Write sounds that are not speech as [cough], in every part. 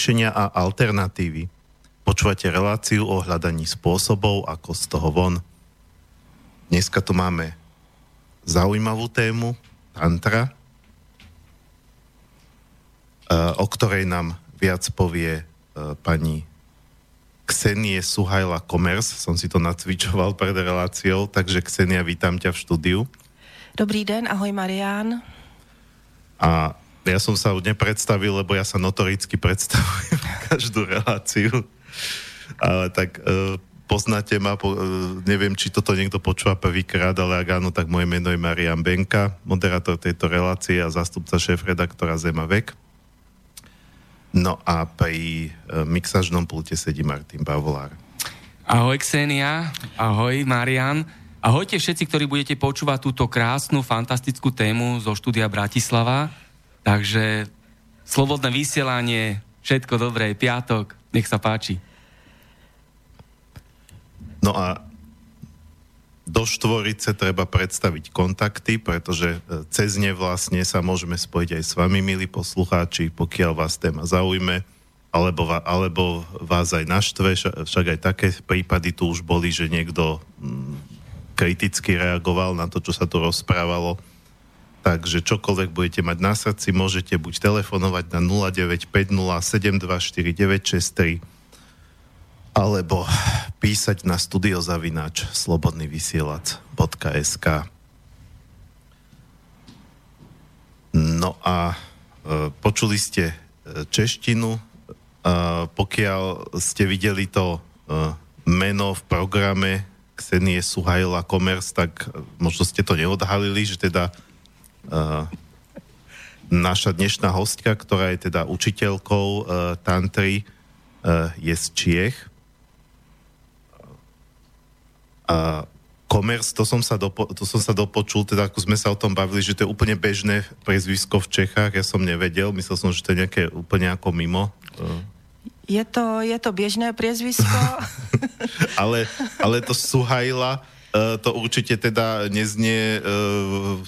riešenia a alternatívy. Počúvate reláciu o hľadaní spôsobov, ako z toho von. Dneska tu máme zaujímavú tému, tantra, o ktorej nám viac povie pani Ksenie Suhajla Komers. Som si to nacvičoval pred reláciou, takže Ksenia, vítam ťa v štúdiu. Dobrý den, ahoj Marian. A ja som sa nepredstavil, lebo ja sa notoricky predstavujem [laughs] každú reláciu. Ale tak e, poznáte ma, po, e, neviem, či toto niekto počúva prvýkrát, ale ak áno, tak moje meno je Marian Benka, moderátor tejto relácie a zástupca šéf-redaktora Zema Vek. No a pri e, mixažnom pulte sedí Martin Bavolár. Ahoj Ksenia, ahoj Marian. Ahojte všetci, ktorí budete počúvať túto krásnu, fantastickú tému zo štúdia Bratislava. Takže slobodné vysielanie, všetko dobré, piatok, nech sa páči. No a do štvorice treba predstaviť kontakty, pretože e, cez ne vlastne sa môžeme spojiť aj s vami, milí poslucháči, pokiaľ vás téma zaujme, alebo, alebo vás aj naštve, však aj také prípady tu už boli, že niekto mm, kriticky reagoval na to, čo sa tu rozprávalo. Takže čokoľvek budete mať na srdci, môžete buď telefonovať na 0950724963 alebo písať na studiozavináč slobodnyvysielac.sk No a e, počuli ste e, češtinu. E, pokiaľ ste videli to e, meno v programe Ksenie Suhajla Komers, tak možno ste to neodhalili, že teda naša dnešná hostka, ktorá je teda učiteľkou uh, tantry, uh, je z Čiech. A Komers, to som, sa dopo, to som sa dopočul, teda ako sme sa o tom bavili, že to je úplne bežné prezvisko v Čechách, ja som nevedel, myslel som, že to je nejaké úplne ako mimo. Je to, je to běžné priezvisko. [laughs] ale, ale to Suhajla, to určite teda neznie uh,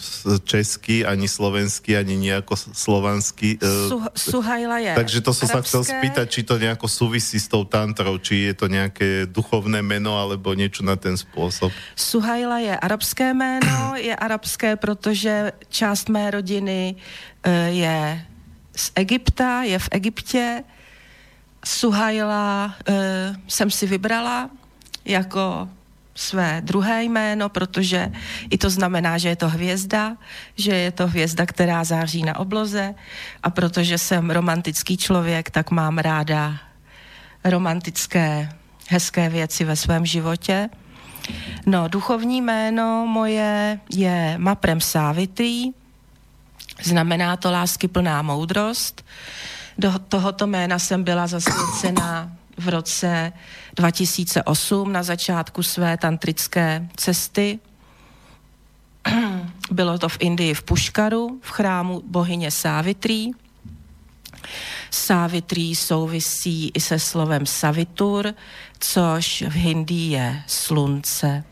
česky, ani slovensky, ani nejako slovansky. Uh, Su, Suhajla je Takže to arabské. sa chcel spýtať, či to nejako súvisí s tou tantrou, či je to nejaké duchovné meno, alebo niečo na ten spôsob. Suhajla je arabské jméno, je arabské, protože část mé rodiny je z Egypta, je v Egyptě, Suhajla jsem si vybrala jako své druhé jméno, protože i to znamená, že je to hvězda, že je to hvězda, která září na obloze a protože jsem romantický člověk, tak mám ráda romantické, hezké věci ve svém životě. No, duchovní jméno moje je Maprem Sávitý, znamená to lásky plná moudrost. Do tohoto jména jsem byla zasvěcena v roce 2008 na začátku své tantrické cesty. [clears throat] Bylo to v Indii v Puškaru, v chrámu bohyně Sávitrí. Sávitrí souvisí i se slovem Savitur, což v Hindii je slunce.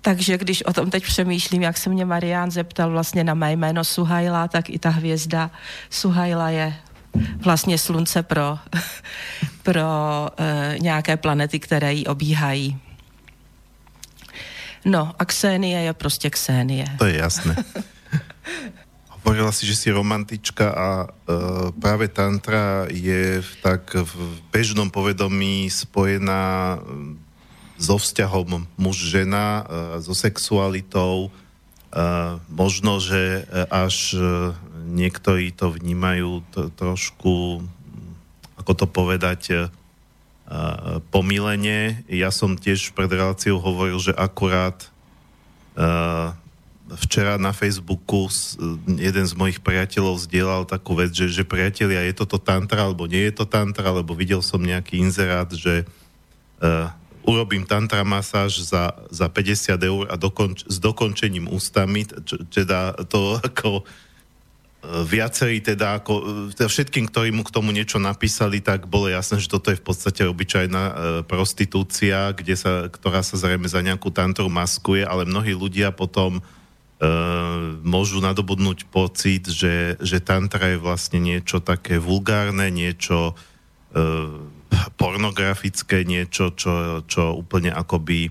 Takže když o tom teď přemýšlím, jak se mě Marián zeptal vlastně na mé jméno Suhajla, tak i ta hvězda Suhajla je vlastně slunce pro, [laughs] pro e, nějaké planety, které ji obíhají. No a Ksenie je prostě Ksenie. To je jasné. Hovorila si, že si romantička a e, práve tantra je v, tak v bežnom povedomí spojená so vzťahom muž-žena, so sexualitou. Možno, že až niektorí to vnímajú trošku, ako to povedať, pomilenie. Ja som tiež pred reláciou hovoril, že akurát včera na Facebooku jeden z mojich priateľov zdieľal takú vec, že, že priatelia, je toto tantra, alebo nie je to tantra, alebo videl som nejaký inzerát, že urobím tantra masáž za, za 50 eur a dokonč, s dokončením ústami, teda to ako e, viacerí teda ako, e, teda všetkým, ktorí mu k tomu niečo napísali, tak bolo jasné, že toto je v podstate obyčajná e, prostitúcia, kde sa, ktorá sa zrejme za nejakú tantru maskuje, ale mnohí ľudia potom môžu nadobudnúť pocit, že, že tantra je vlastne niečo také vulgárne, niečo uh, pornografické, niečo, čo, čo úplne akoby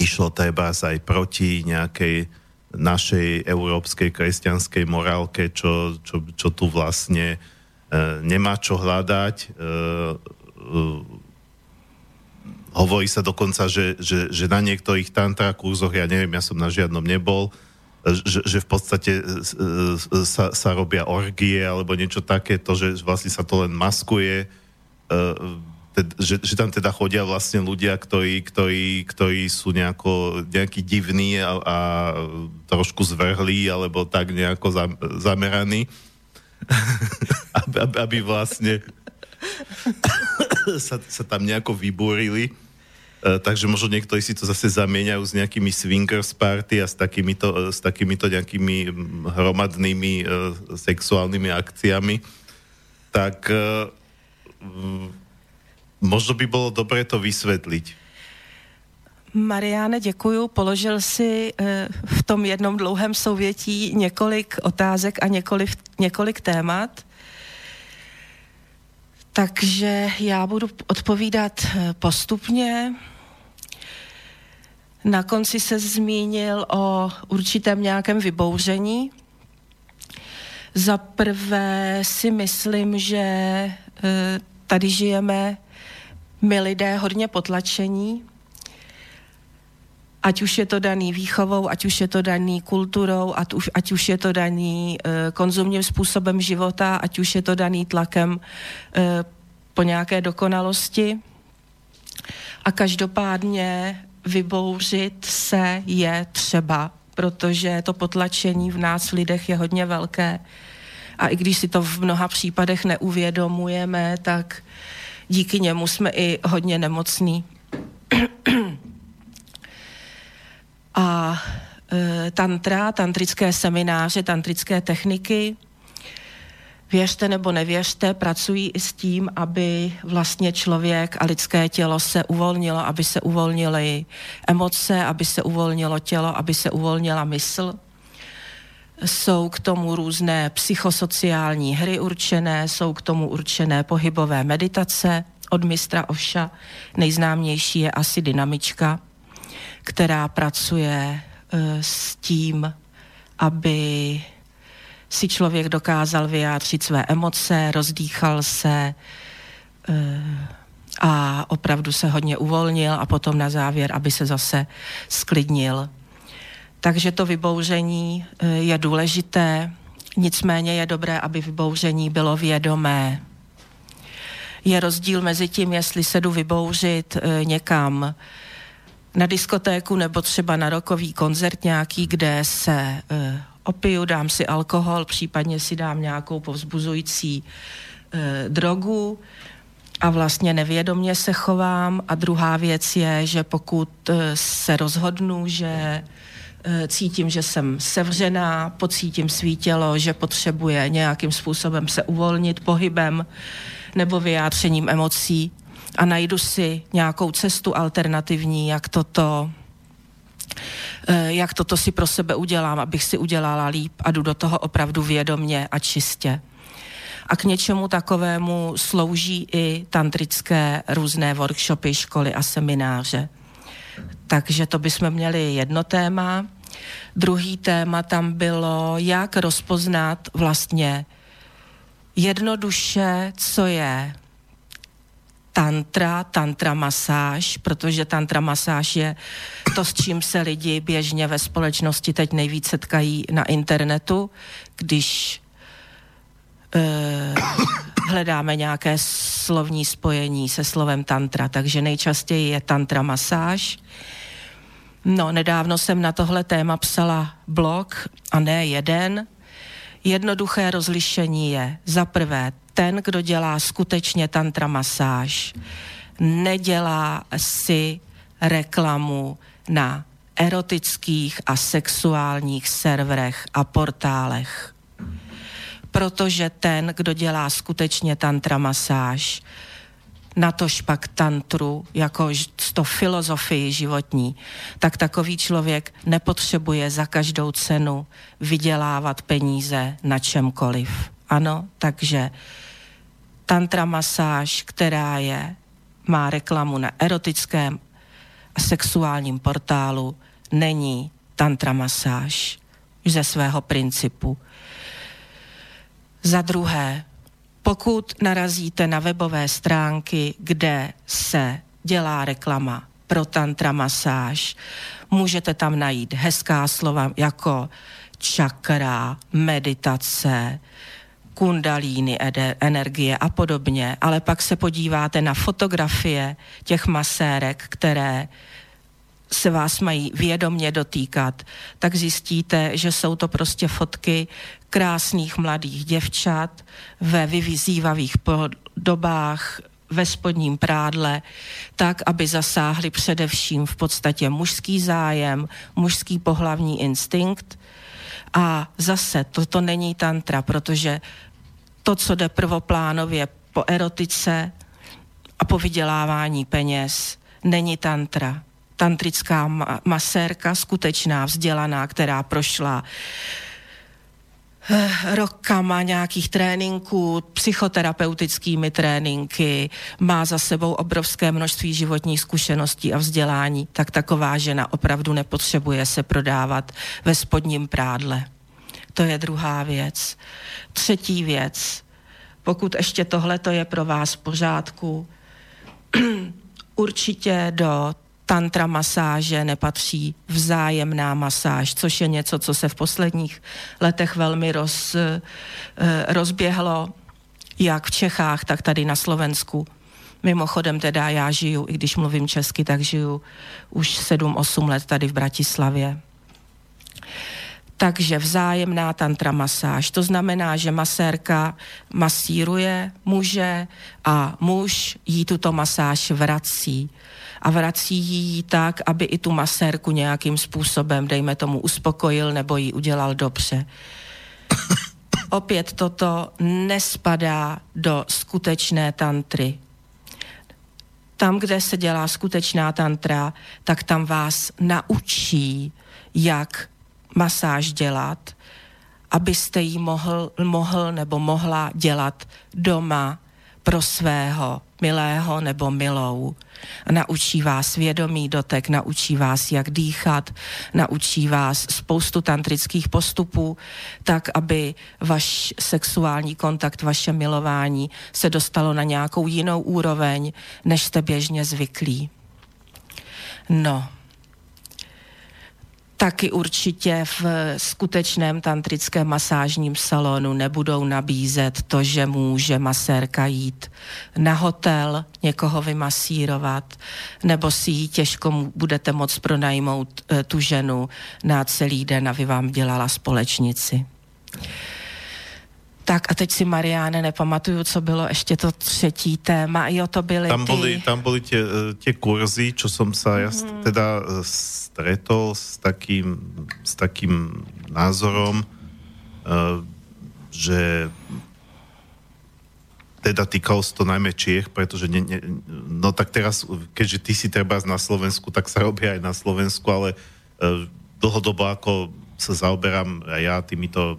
išlo treba aj proti nejakej našej európskej kresťanskej morálke, čo, čo, čo tu vlastne uh, nemá čo hľadať. Uh, uh, Hovorí sa dokonca, že, že, že na niektorých tantra kurzoch, ja neviem, ja som na žiadnom nebol, že, že v podstate e, e, sa, sa robia orgie alebo niečo také, to, že vlastne sa to len maskuje, e, že, že tam teda chodia vlastne ľudia, ktorí, ktorí, ktorí sú nejako, nejaký divní a, a trošku zvrhlí alebo tak nejako zameraní, [laughs] aby, aby vlastne sa, sa tam nejako vybúrili. Uh, takže možno niektorí si to zase zamieňajú s nejakými swingers party a s takýmito, s takýmito nejakými hromadnými uh, sexuálnymi akciami. Tak možno by bylo dobré to vysvětlit. Mariáne, děkuju. Položil si v tom jednom dlouhém souvětí několik otázek a několik, několik témat. Takže já budu odpovídat eh, postupně. Na konci se zmínil o určitém nějakém vybouření. Za prvé si myslím, že eh, tady žijeme my lidé hodně potlačení, ať už je to daný výchovou, ať už je to daný kulturou, ať už, ať už je to daný e, konzumním způsobem života, ať už je to daný tlakem e, po nějaké dokonalosti. A každopádně vybouřit se je třeba, protože to potlačení v nás v lidech je hodně velké. A i když si to v mnoha případech neuvědomujeme, tak díky němu jsme i hodně nemocní. [clears throat] a e, tantra, tantrické semináře, tantrické techniky, věřte nebo nevěřte, pracují i s tím, aby vlastně člověk a lidské tělo se uvolnilo, aby se uvolnily emoce, aby se uvolnilo tělo, aby se uvolnila mysl. Jsou k tomu různé psychosociální hry určené, jsou k tomu určené pohybové meditace od mistra Oša. Nejznámější je asi dynamička, která pracuje uh, s tím, aby si člověk dokázal vyjádřit své emoce, rozdýchal se uh, a opravdu se hodně uvolnil a potom na závěr, aby se zase sklidnil. Takže to vybouření uh, je důležité, nicméně je dobré, aby vybouření bylo vědomé. Je rozdíl mezi tím, jestli se jdu vybouřit někam na diskotéku nebo třeba na rokový koncert nějaký, kde se uh, opiju, dám si alkohol, případně si dám nějakou povzbuzující drogu a vlastně nevědomně se chovám. A druhá věc je, že pokud se rozhodnu, že cítím, že jsem sevřená, pocítím svý tělo, že potřebuje nějakým způsobem se uvolnit pohybem nebo vyjádřením emocí, a najdu si nějakou cestu alternativní, jak toto eh, jak toto si pro sebe udělám, abych si udělala líp a jdu do toho opravdu vědomně a čistě. A k něčemu takovému slouží i tantrické různé workshopy, školy a semináře. Takže to bychom měli jedno téma. Druhý téma tam bylo, jak rozpoznat vlastně jednoduše, co je tantra, tantra masáž, protože tantra masáž je to, s čím se lidi běžně ve společnosti teď nejvíc setkají na internetu, když uh, hledáme nějaké slovní spojení se slovem tantra, takže nejčastěji je tantra masáž. No, nedávno jsem na tohle téma psala blog a ne jeden. Jednoduché rozlišení je za prvé ten, kdo dělá skutečně tantra masáž, nedělá si reklamu na erotických a sexuálních serverech a portálech. Protože ten, kdo dělá skutečně tantra masáž, natož pak tantru, jako to filozofii životní, tak takový člověk nepotřebuje za každou cenu vydělávat peníze na čemkoliv. Ano, takže tantra masáž, která je, má reklamu na erotickém a sexuálním portálu, není tantra masáž ze svého principu. Za druhé, pokud narazíte na webové stránky, kde se dělá reklama pro tantra masáž, můžete tam najít hezká slova jako čakra, meditace, kundalíny energie a podobně, ale pak se podíváte na fotografie těch masérek, které se vás mají vědomně dotýkat, tak zjistíte, že jsou to prostě fotky krásných mladých děvčat ve vyvizívavých podobách, ve spodním prádle, tak, aby zasáhli především v podstatě mužský zájem, mužský pohlavní instinkt. A zase toto není tantra, protože to, co jde prvoplánově po erotice a po vydělávání peněz, není tantra tantrická masérka, skutečná, vzdělaná, která prošla eh, rokama nějakých tréninků, psychoterapeutickými tréninky, má za sebou obrovské množství životních zkušeností a vzdělání, tak taková žena opravdu nepotřebuje se prodávat ve spodním prádle. To je druhá věc. Třetí věc. Pokud ještě tohle je pro vás v pořádku, [clears throat] určitě do tantra masáže nepatří vzájemná masáž, což je něco, co se v posledních letech velmi roz, eh, rozběhlo, jak v Čechách, tak tady na Slovensku. Mimochodem teda já žiju, i když mluvím česky, tak žiju už 7-8 let tady v Bratislavě. Takže vzájemná tantra masáž. To znamená, že masérka masíruje muže a muž jí tuto masáž vrací a vrací ji tak, aby i tu masérku nějakým způsobem, dejme tomu, uspokojil nebo ji udělal dobře. [coughs] Opět toto nespadá do skutečné tantry. Tam, kde se dělá skutečná tantra, tak tam vás naučí, jak masáž dělat, abyste ji mohl, mohl nebo mohla dělat doma pro svého milého nebo milou. Naučí vás vědomý dotek, naučí vás, jak dýchat, naučí vás spoustu tantrických postupů, tak, aby vaš sexuální kontakt, vaše milování se dostalo na nějakou jinou úroveň, než jste běžně zvyklí. No, taky určitě v skutečném tantrickém masážním salonu nebudou nabízet to, že může masérka jít na hotel, někoho vymasírovat, nebo si ji těžko budete moct pronajmout eh, tu ženu na celý den, aby vám dělala společnici. Tak a teď si, Mariáne, nepamatuju, co bylo ještě to třetí téma. Jo, to byly tam ty... Boli, tam boli tie, eh, tie kurzy, čo som sa mm-hmm. ja mhm. teda eh, stretol s takým, s takým názorom, uh, že teda týkalo sa to najmä Čiech, pretože ne, ne, no tak teraz, keďže ty si treba na Slovensku, tak sa robí aj na Slovensku, ale dlhodobo ako sa zaoberám aj ja týmito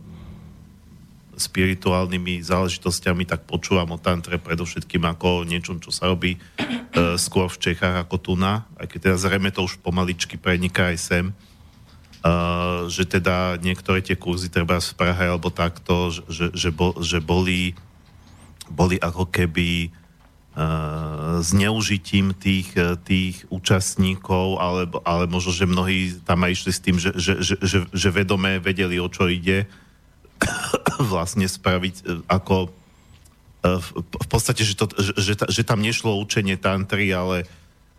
spirituálnymi záležitostiami, tak počúvam o tantre predovšetkým ako o niečom, čo sa robí e, [clears throat] skôr v Čechách ako tu na, aj keď teda zrejme to už pomaličky preniká aj sem, e, že teda niektoré tie kurzy treba v Prahe alebo takto, že, že, bo, že boli, boli ako keby e, zneužitím tých, tých účastníkov, alebo, ale možno, že mnohí tam aj išli s tým, že, že, že, že, že vedomé vedeli, o čo ide, [coughs] vlastne spraviť e, ako e, v podstate, že, to, že, že, že tam nešlo učenie tantry, ale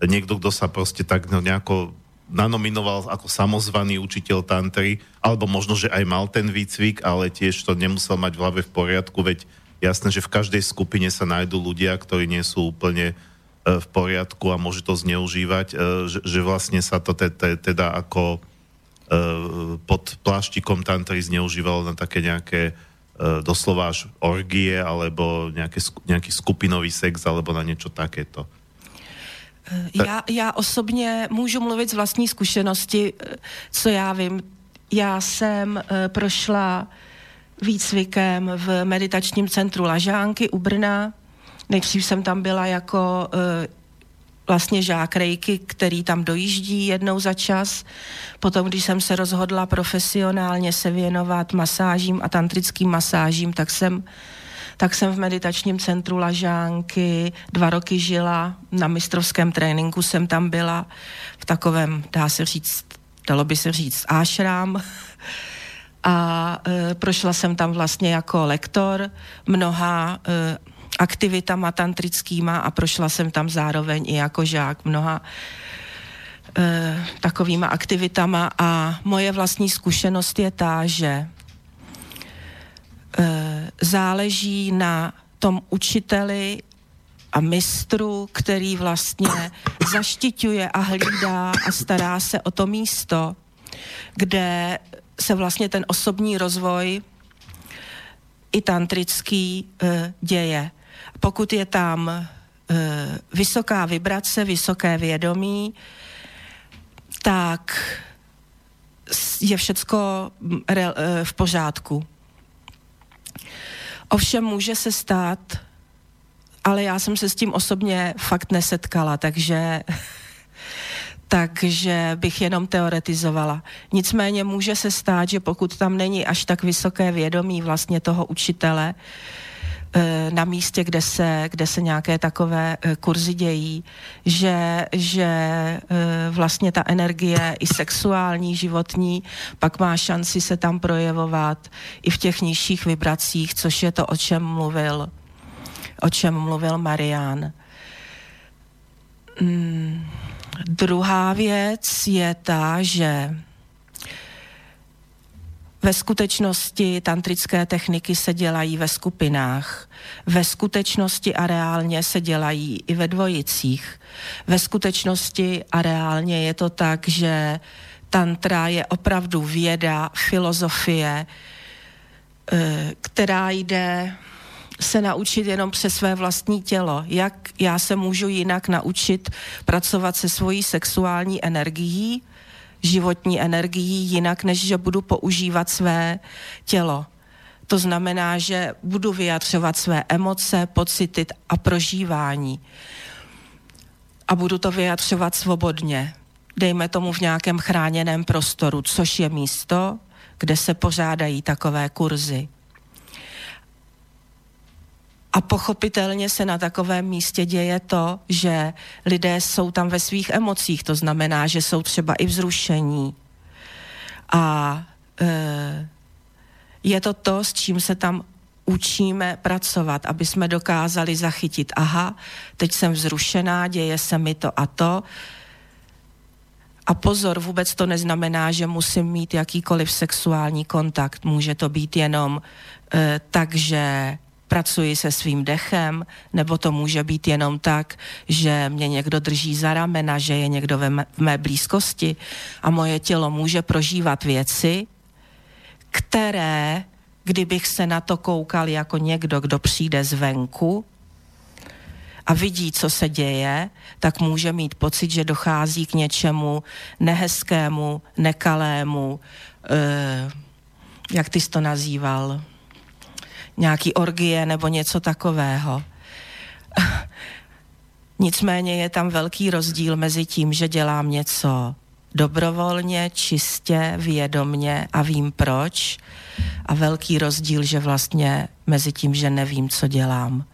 niekto, kto sa proste tak no nejako nanominoval ako samozvaný učiteľ tantry, alebo možno, že aj mal ten výcvik, ale tiež to nemusel mať v hlave v poriadku, veď jasné, že v každej skupine sa nájdú ľudia, ktorí nie sú úplne e, v poriadku a môže to zneužívať, že, že vlastne sa to te, te, teda ako pod pláštikom tantry zneužívalo na také nejaké doslova až orgie, alebo nejaké, nejaký skupinový sex, alebo na niečo takéto. Já, já osobně můžu mluvit z vlastní zkušenosti, co já vím. Já jsem prošla výcvikem v meditačním centru Lažánky u Brna. Nejdřív jsem tam byla jako vlastně žák Rejky, který tam dojíždí jednou za čas. Potom, když jsem se rozhodla profesionálně se věnovat masážím a tantrickým masážím, tak jsem tak jsem v meditačním centru Lažánky dva roky žila, na mistrovském tréninku jsem tam byla, v takovém, dá se říct, dalo by se říct, ášrám. A e, prošla jsem tam vlastně jako lektor mnoha e, aktivitama tantrickýma a prošla jsem tam zároveň i jako žák mnoha e, takovýma aktivitama. A moje vlastní zkušenost je ta, že e, záleží na tom učiteli a mistru, který vlastně zaštiťuje a hlídá a stará se o to místo, kde se vlastně ten osobní rozvoj i tantrický e, děje pokud je tam e, vysoká vibrace, vysoké vědomí, tak je všecko re, e, v pořádku. Ovšem může se stát, ale já jsem se s tím osobně fakt nesetkala, takže [laughs] takže bych jenom teoretizovala. Nicméně může se stát, že pokud tam není až tak vysoké vědomí vlastně toho učitele, Eh, na místě, kde se, kde se nějaké takové eh, kurzy dějí, že, že eh, vlastně ta energie i sexuální, životní, pak má šanci se tam projevovat i v těch nižších vibracích, což je to, o čem mluvil, o čem mluvil Marian. Hmm. Druhá věc je ta, že ve skutečnosti tantrické techniky se dělají ve skupinách. Ve skutečnosti a reálně se dělají i ve dvojicích. Ve skutečnosti a reálně je to tak, že tantra je opravdu věda, filozofie, eh, která jde se naučit jenom přes své vlastní tělo. Jak já se můžu jinak naučit pracovat se svojí sexuální energií, životní energií jinak, než že budu používat své tělo. To znamená, že budu vyjadřovat své emoce, pocity a prožívání. A budu to vyjadřovat svobodně. Dejme tomu v nějakém chráněném prostoru, což je místo, kde se pořádají takové kurzy. A pochopitelně se na takovém místě děje to, že lidé jsou tam ve svých emocích, to znamená, že jsou třeba i vzrušení. A e, je to to, s čím se tam učíme pracovat, aby jsme dokázali zachytit, aha, teď jsem vzrušená, děje se mi to a to. A pozor, vůbec to neznamená, že musím mít jakýkoliv sexuální kontakt. Může to být jenom e, tak, že pracuji se svým dechem, nebo to může být jenom tak, že mě někdo drží za ramena, že je někdo ve v mé blízkosti a moje tělo může prožívat věci, které, kdybych se na to koukal jako někdo, kdo přijde zvenku a vidí, co se děje, tak může mít pocit, že dochází k něčemu nehezkému, nekalému, eh, jak ty jsi to nazýval, nějaký orgie nebo něco takového. [laughs] Nicméně je tam velký rozdíl mezi tím, že dělám něco dobrovolně, čistě, vědomně a vím proč. A velký rozdíl, že vlastně mezi tím, že nevím, co dělám.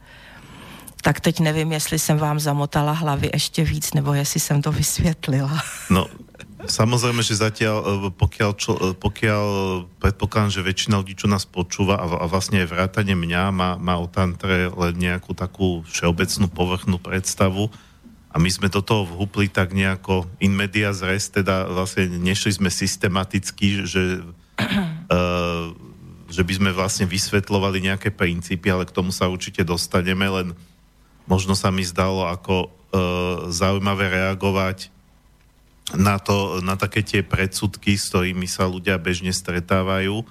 Tak teď nevím, jestli jsem vám zamotala hlavy ještě víc, nebo jestli jsem to vysvětlila. No, Samozrejme, že zatiaľ, e, pokiaľ, čo, e, pokiaľ predpokladám, že väčšina ľudí, čo nás počúva a, a vlastne aj vrátane mňa, má, má o tantre len nejakú takú všeobecnú povrchnú predstavu. A my sme do toho vhupli tak nejako in media res, teda vlastne nešli sme systematicky, že, uh, že by sme vlastne vysvetlovali nejaké princípy, ale k tomu sa určite dostaneme, len možno sa mi zdalo ako uh, zaujímavé reagovať na, to, na také tie predsudky, s ktorými sa ľudia bežne stretávajú.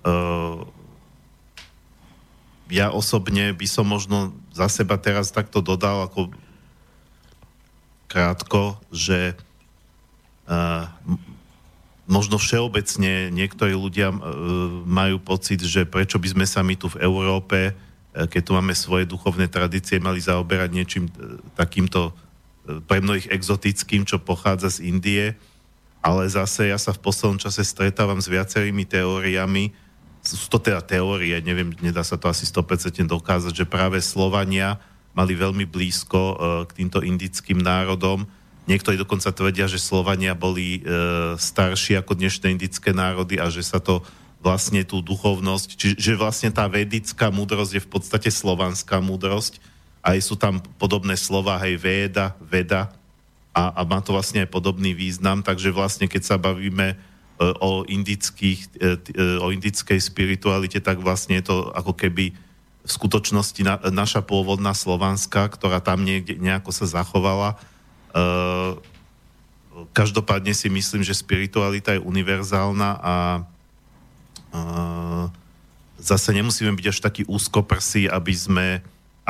Uh, ja osobne by som možno za seba teraz takto dodal ako krátko, že uh, možno všeobecne niektorí ľudia uh, majú pocit, že prečo by sme sa my tu v Európe, keď tu máme svoje duchovné tradície, mali zaoberať niečím takýmto pre mnohých exotickým, čo pochádza z Indie, ale zase ja sa v poslednom čase stretávam s viacerými teóriami, sú to teda teórie, neviem, nedá sa to asi 100% dokázať, že práve Slovania mali veľmi blízko uh, k týmto indickým národom. Niektorí dokonca tvrdia, že Slovania boli uh, starší ako dnešné indické národy a že sa to vlastne tú duchovnosť, čiže vlastne tá vedická múdrosť je v podstate slovanská múdrosť. Aj sú tam podobné slova, hej, véda, veda a, a má to vlastne aj podobný význam, takže vlastne keď sa bavíme uh, o, indických, uh, o indickej spiritualite, tak vlastne je to ako keby v skutočnosti na, naša pôvodná slovanská, ktorá tam niekde, nejako sa zachovala. Každopádne si myslím, že spiritualita je univerzálna a zase nemusíme byť až taký úzkoprsí, aby sme,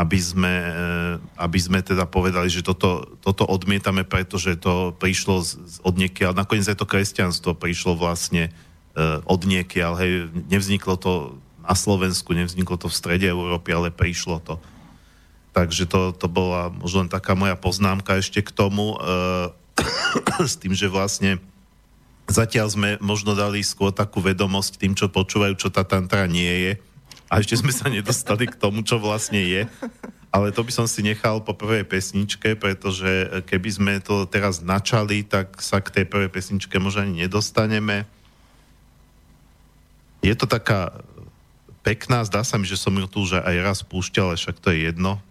aby sme, uh, aby sme teda povedali, že toto, toto odmietame, pretože to prišlo z, od niekiaľ. Nakoniec aj to kresťanstvo prišlo vlastne uh, od niekiaľ. Hej, nevzniklo to na Slovensku, nevzniklo to v strede Európy, ale prišlo to. Takže to, to bola možno len taká moja poznámka ešte k tomu, e, [coughs] s tým, že vlastne zatiaľ sme možno dali skôr takú vedomosť tým, čo počúvajú, čo tá tantra nie je. A ešte sme sa nedostali k tomu, čo vlastne je. Ale to by som si nechal po prvej pesničke, pretože keby sme to teraz načali, tak sa k tej prvej pesničke možno ani nedostaneme. Je to taká pekná, zdá sa mi, že som ju tu už aj raz púšťal, ale však to je jedno.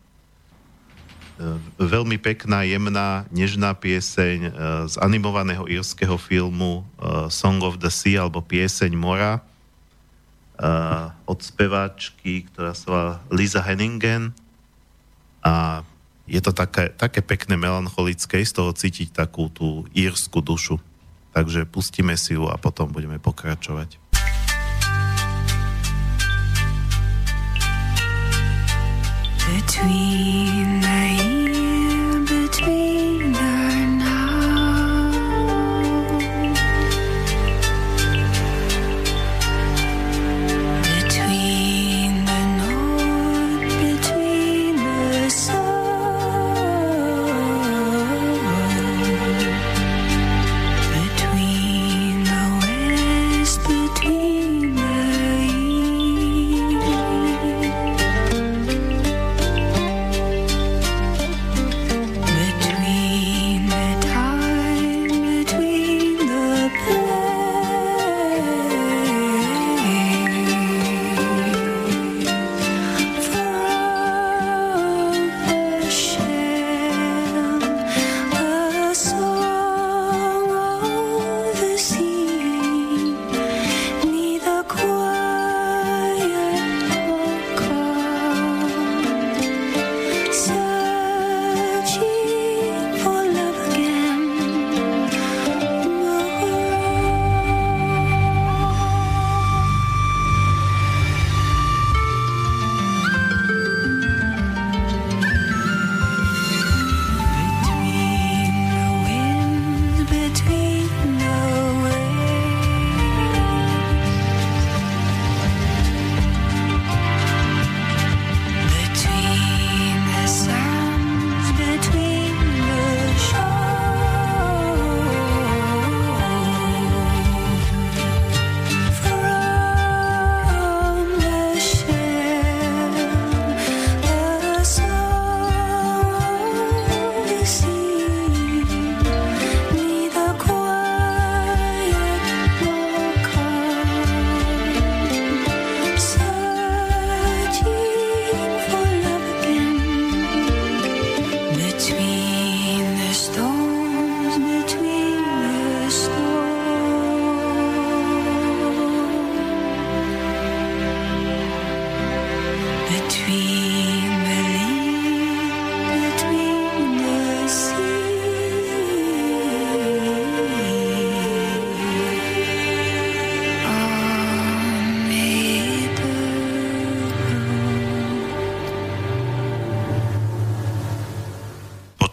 E, veľmi pekná, jemná, nežná pieseň e, z animovaného írskeho filmu e, Song of the Sea alebo Pieseň mora od speváčky, ktorá sa volá Lisa Henningen a je to také, také pekné melancholické, z toho cítiť takú tú írsku dušu. Takže pustíme si ju a potom budeme pokračovať. between the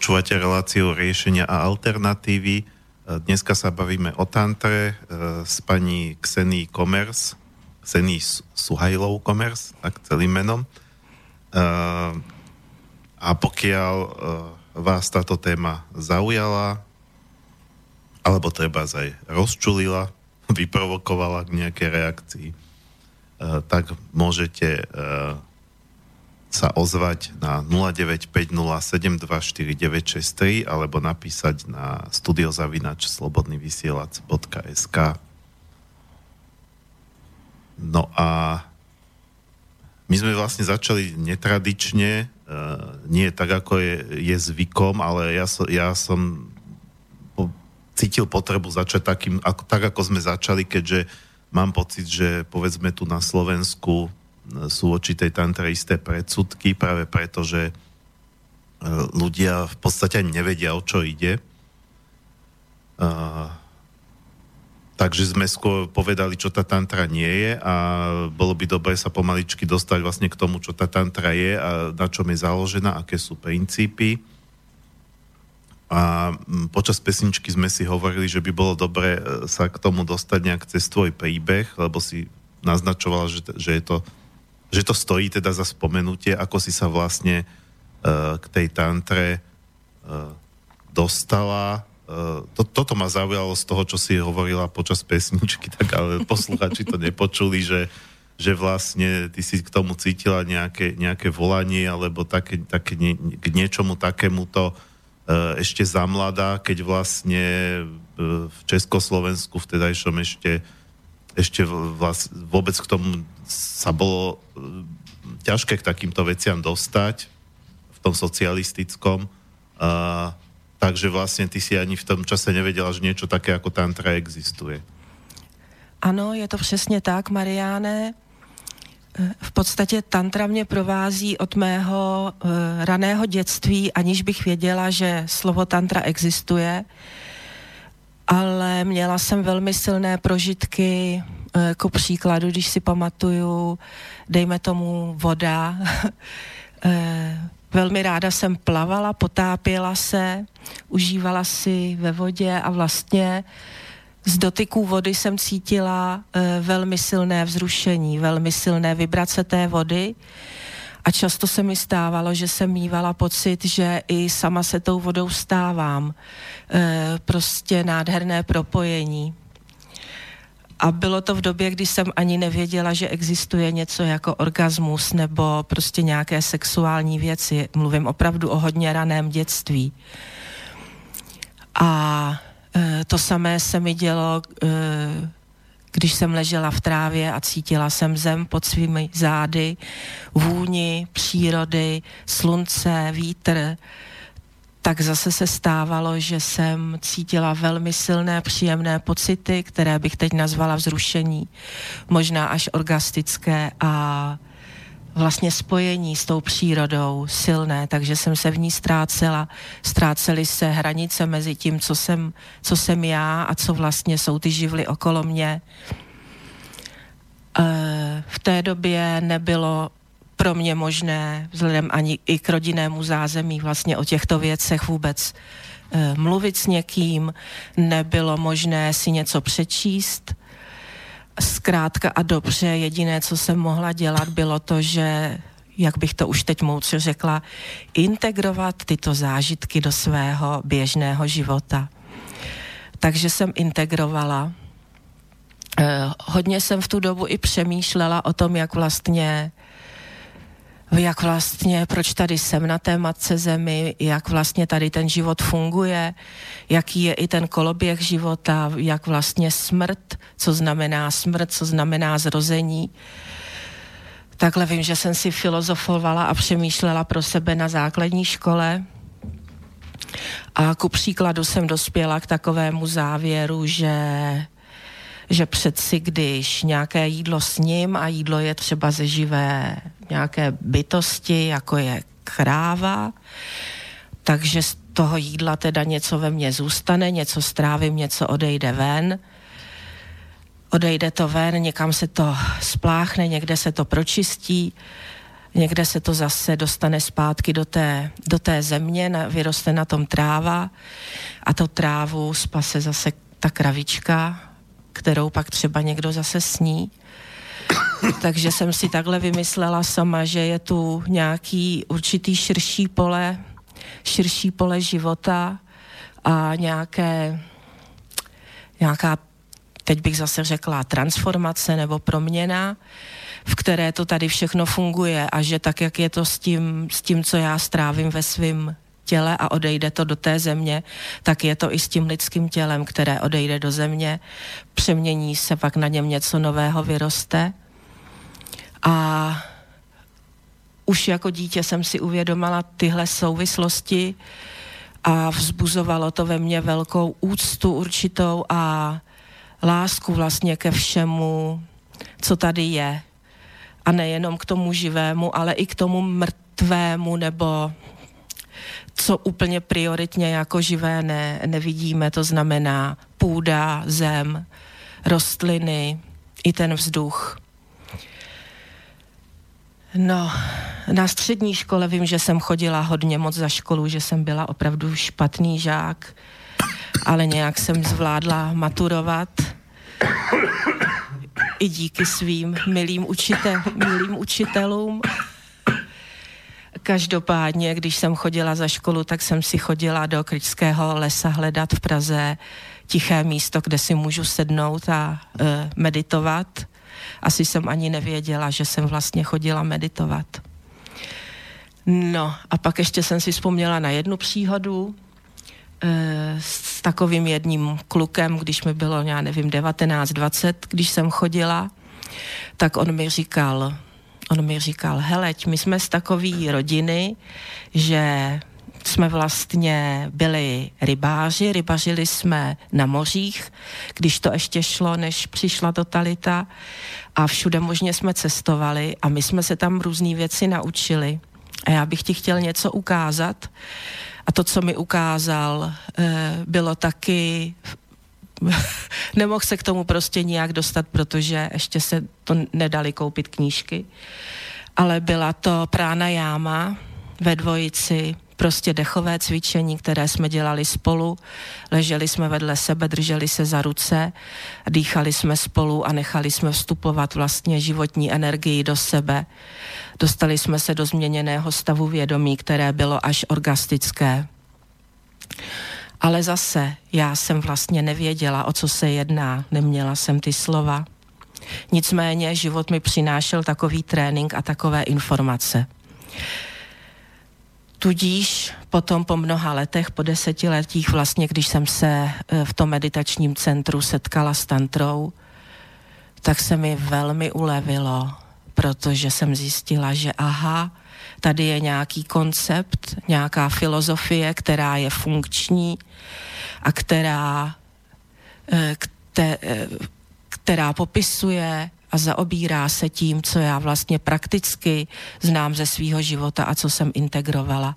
Počúvate reláciu riešenia a alternatívy. E, Dneska sa bavíme o tantre e, s pani Ksení Komers, Ksení Suhajlov Komers, tak celým menom. E, A pokiaľ vás táto téma zaujala, alebo treba aj rozčulila, vyprovokovala k nejakej reakcii, tak môžete sa ozvať na 0950724963 alebo napísať na studiozavinač slobodnyvysielac.sk No a my sme vlastne začali netradične, uh, nie tak, ako je, je zvykom, ale ja, so, ja som cítil potrebu začať takým, ako, tak, ako sme začali, keďže mám pocit, že povedzme tu na Slovensku sú voči tej tantre isté predsudky práve preto, že e, ľudia v podstate nevedia, o čo ide. Uh, takže sme skôr povedali, čo tá tantra nie je a bolo by dobre sa pomaličky dostať vlastne k tomu, čo tá tantra je a na čom je založená, aké sú princípy. A počas pesničky sme si hovorili, že by bolo dobre e, sa k tomu dostať nejak cez tvoj príbeh, lebo si naznačoval, že, že je to že to stojí teda za spomenutie, ako si sa vlastne uh, k tej tantre uh, dostala. Uh, to, toto ma zaujalo z toho, čo si hovorila počas pesničky, tak ale posluchači to nepočuli, že, že vlastne ty si k tomu cítila nejaké, nejaké volanie alebo také, také nie, k niečomu takémuto uh, ešte za mladá, keď vlastne v Československu vtedajšom ešte ešte vlast, vôbec k tomu sa bolo e, ťažké k takýmto veciam dostať v tom socialistickom. Uh, takže vlastne ty si ani v tom čase nevedela, že niečo také ako tantra existuje. Ano, je to přesně tak, Mariáne. E, v podstatě tantra mě provází od mého uh, raného dětství, aniž bych věděla, že slovo tantra existuje. Ale měla jsem velmi silné prožitky jako příkladu, když si pamatuju, dejme tomu voda. [laughs] Eh, velmi ráda jsem plavala, potápěla se, užívala si ve vodě a vlastně z dotyků vody jsem cítila eh, velmi silné vzrušení, velmi silné vibrace té vody a často se mi stávalo, že jsem mývala pocit, že i sama se tou vodou stávám. Eh, prostě nádherné propojení. A bylo to v době, kdy jsem ani nevěděla, že existuje něco jako orgasmus nebo prostě nějaké sexuální věci. Mluvím opravdu o hodně raném dětství. A e, to samé se mi dělo, e, když jsem ležela v trávě a cítila jsem zem pod svými zády, vůni, přírody, slunce, vítr tak zase se stávalo, že jsem cítila velmi silné, příjemné pocity, které bych teď nazvala vzrušení, možná až orgastické a vlastně spojení s tou přírodou silné, takže jsem se v ní ztrácela. Ztrácely se hranice mezi tím, co jsem, co jsem já a co vlastně jsou ty živly okolo mě. E, v té době nebylo pro mě možné, vzhledem ani i k rodinnému zázemí, vlastně o těchto věcech vůbec e, mluvit s někým, nebylo možné si něco přečíst. Zkrátka a dobře, jediné, co jsem mohla dělat, bylo to, že jak bych to už teď moudře řekla, integrovat tyto zážitky do svého běžného života. Takže jsem integrovala. Eh, hodně jsem v tu dobu i přemýšlela o tom, jak vlastně jak vlastně, proč tady jsem na té matce zemi, jak vlastně tady ten život funguje, jaký je i ten koloběh života, jak vlastně smrt, co znamená smrt, co znamená zrození. Takhle vím, že jsem si filozofovala a přemýšlela pro sebe na základní škole. A ku příkladu jsem dospěla k takovému závěru, že že přeci když nějaké jídlo s ním a jídlo je třeba ze živé nějaké bytosti, jako je kráva, takže z toho jídla teda něco ve mně zůstane, něco strávím, něco odejde ven. Odejde to ven, někam se to spláchne, někde se to pročistí. někde se to zase dostane zpátky do té, do té země, na, vyroste na tom tráva a to trávu spase zase ta kravička, kterou pak třeba někdo zase sní. Takže jsem si takhle vymyslela sama, že je tu nějaký určitý širší pole, širší pole života a nějaké, nějaká, teď bych zase řekla, transformace nebo proměna, v které to tady všechno funguje a že tak, jak je to s tím, s tím co já strávím ve svém těle a odejde to do té země, tak je to i s tím lidským tělem, které odejde do země, přemění se, pak na něm něco nového vyroste. A už jako dítě jsem si uvědomila tyhle souvislosti a vzbuzovalo to ve mně velkou úctu určitou a lásku vlastně ke všemu, co tady je. A nejenom k tomu živému, ale i k tomu mrtvému nebo co úplně prioritně jako živé ne, nevidíme, to znamená půda, zem, rostliny, i ten vzduch. No, na střední škole vím, že jsem chodila hodně moc za školu, že jsem byla opravdu špatný žák, ale nějak jsem zvládla maturovat i díky svým milým, učite, milým učitelům. Každopádně, když jsem chodila za školu, tak jsem si chodila do Kryčského lesa hledat v Praze tiché místo, kde si můžu sednout a e, meditovat. Asi jsem ani nevěděla, že jsem vlastně chodila meditovat. No a pak ještě jsem si vzpomněla na jednu příhodu e, s takovým jedním klukem, když mi bylo, já nevím, 19, 20, když jsem chodila, tak on mi říkal, on mi říkal, heleď, my jsme z takové rodiny, že jsme vlastně byli rybáři, rybařili jsme na mořích, když to ještě šlo, než přišla totalita a všude možně jsme cestovali a my jsme se tam různé věci naučili. A já bych ti chtěl něco ukázat. A to, co mi ukázal, eh, bylo taky [laughs] nemohl se k tomu prostě nijak dostat, protože ještě se to nedali koupit knížky. Ale byla to prána jáma ve dvojici, prostě dechové cvičení, které jsme dělali spolu. Leželi jsme vedle sebe, drželi se za ruce, dýchali jsme spolu a nechali jsme vstupovat vlastně životní energii do sebe. Dostali jsme se do změněného stavu vědomí, které bylo až orgastické. Ale zase já jsem vlastně nevěděla, o co se jedná, neměla jsem ty slova. Nicméně život mi přinášel takový trénink a takové informace. Tudíž potom po mnoha letech, po desetiletích vlastně, když jsem se eh, v tom meditačním centru setkala s tantrou, tak se mi velmi ulevilo, protože jsem zjistila, že aha, tady je nějaký koncept, nějaká filozofie, která je funkční a která, eh, eh, která popisuje a zaobírá se tím, co já vlastně prakticky znám ze svého života a co jsem integrovala.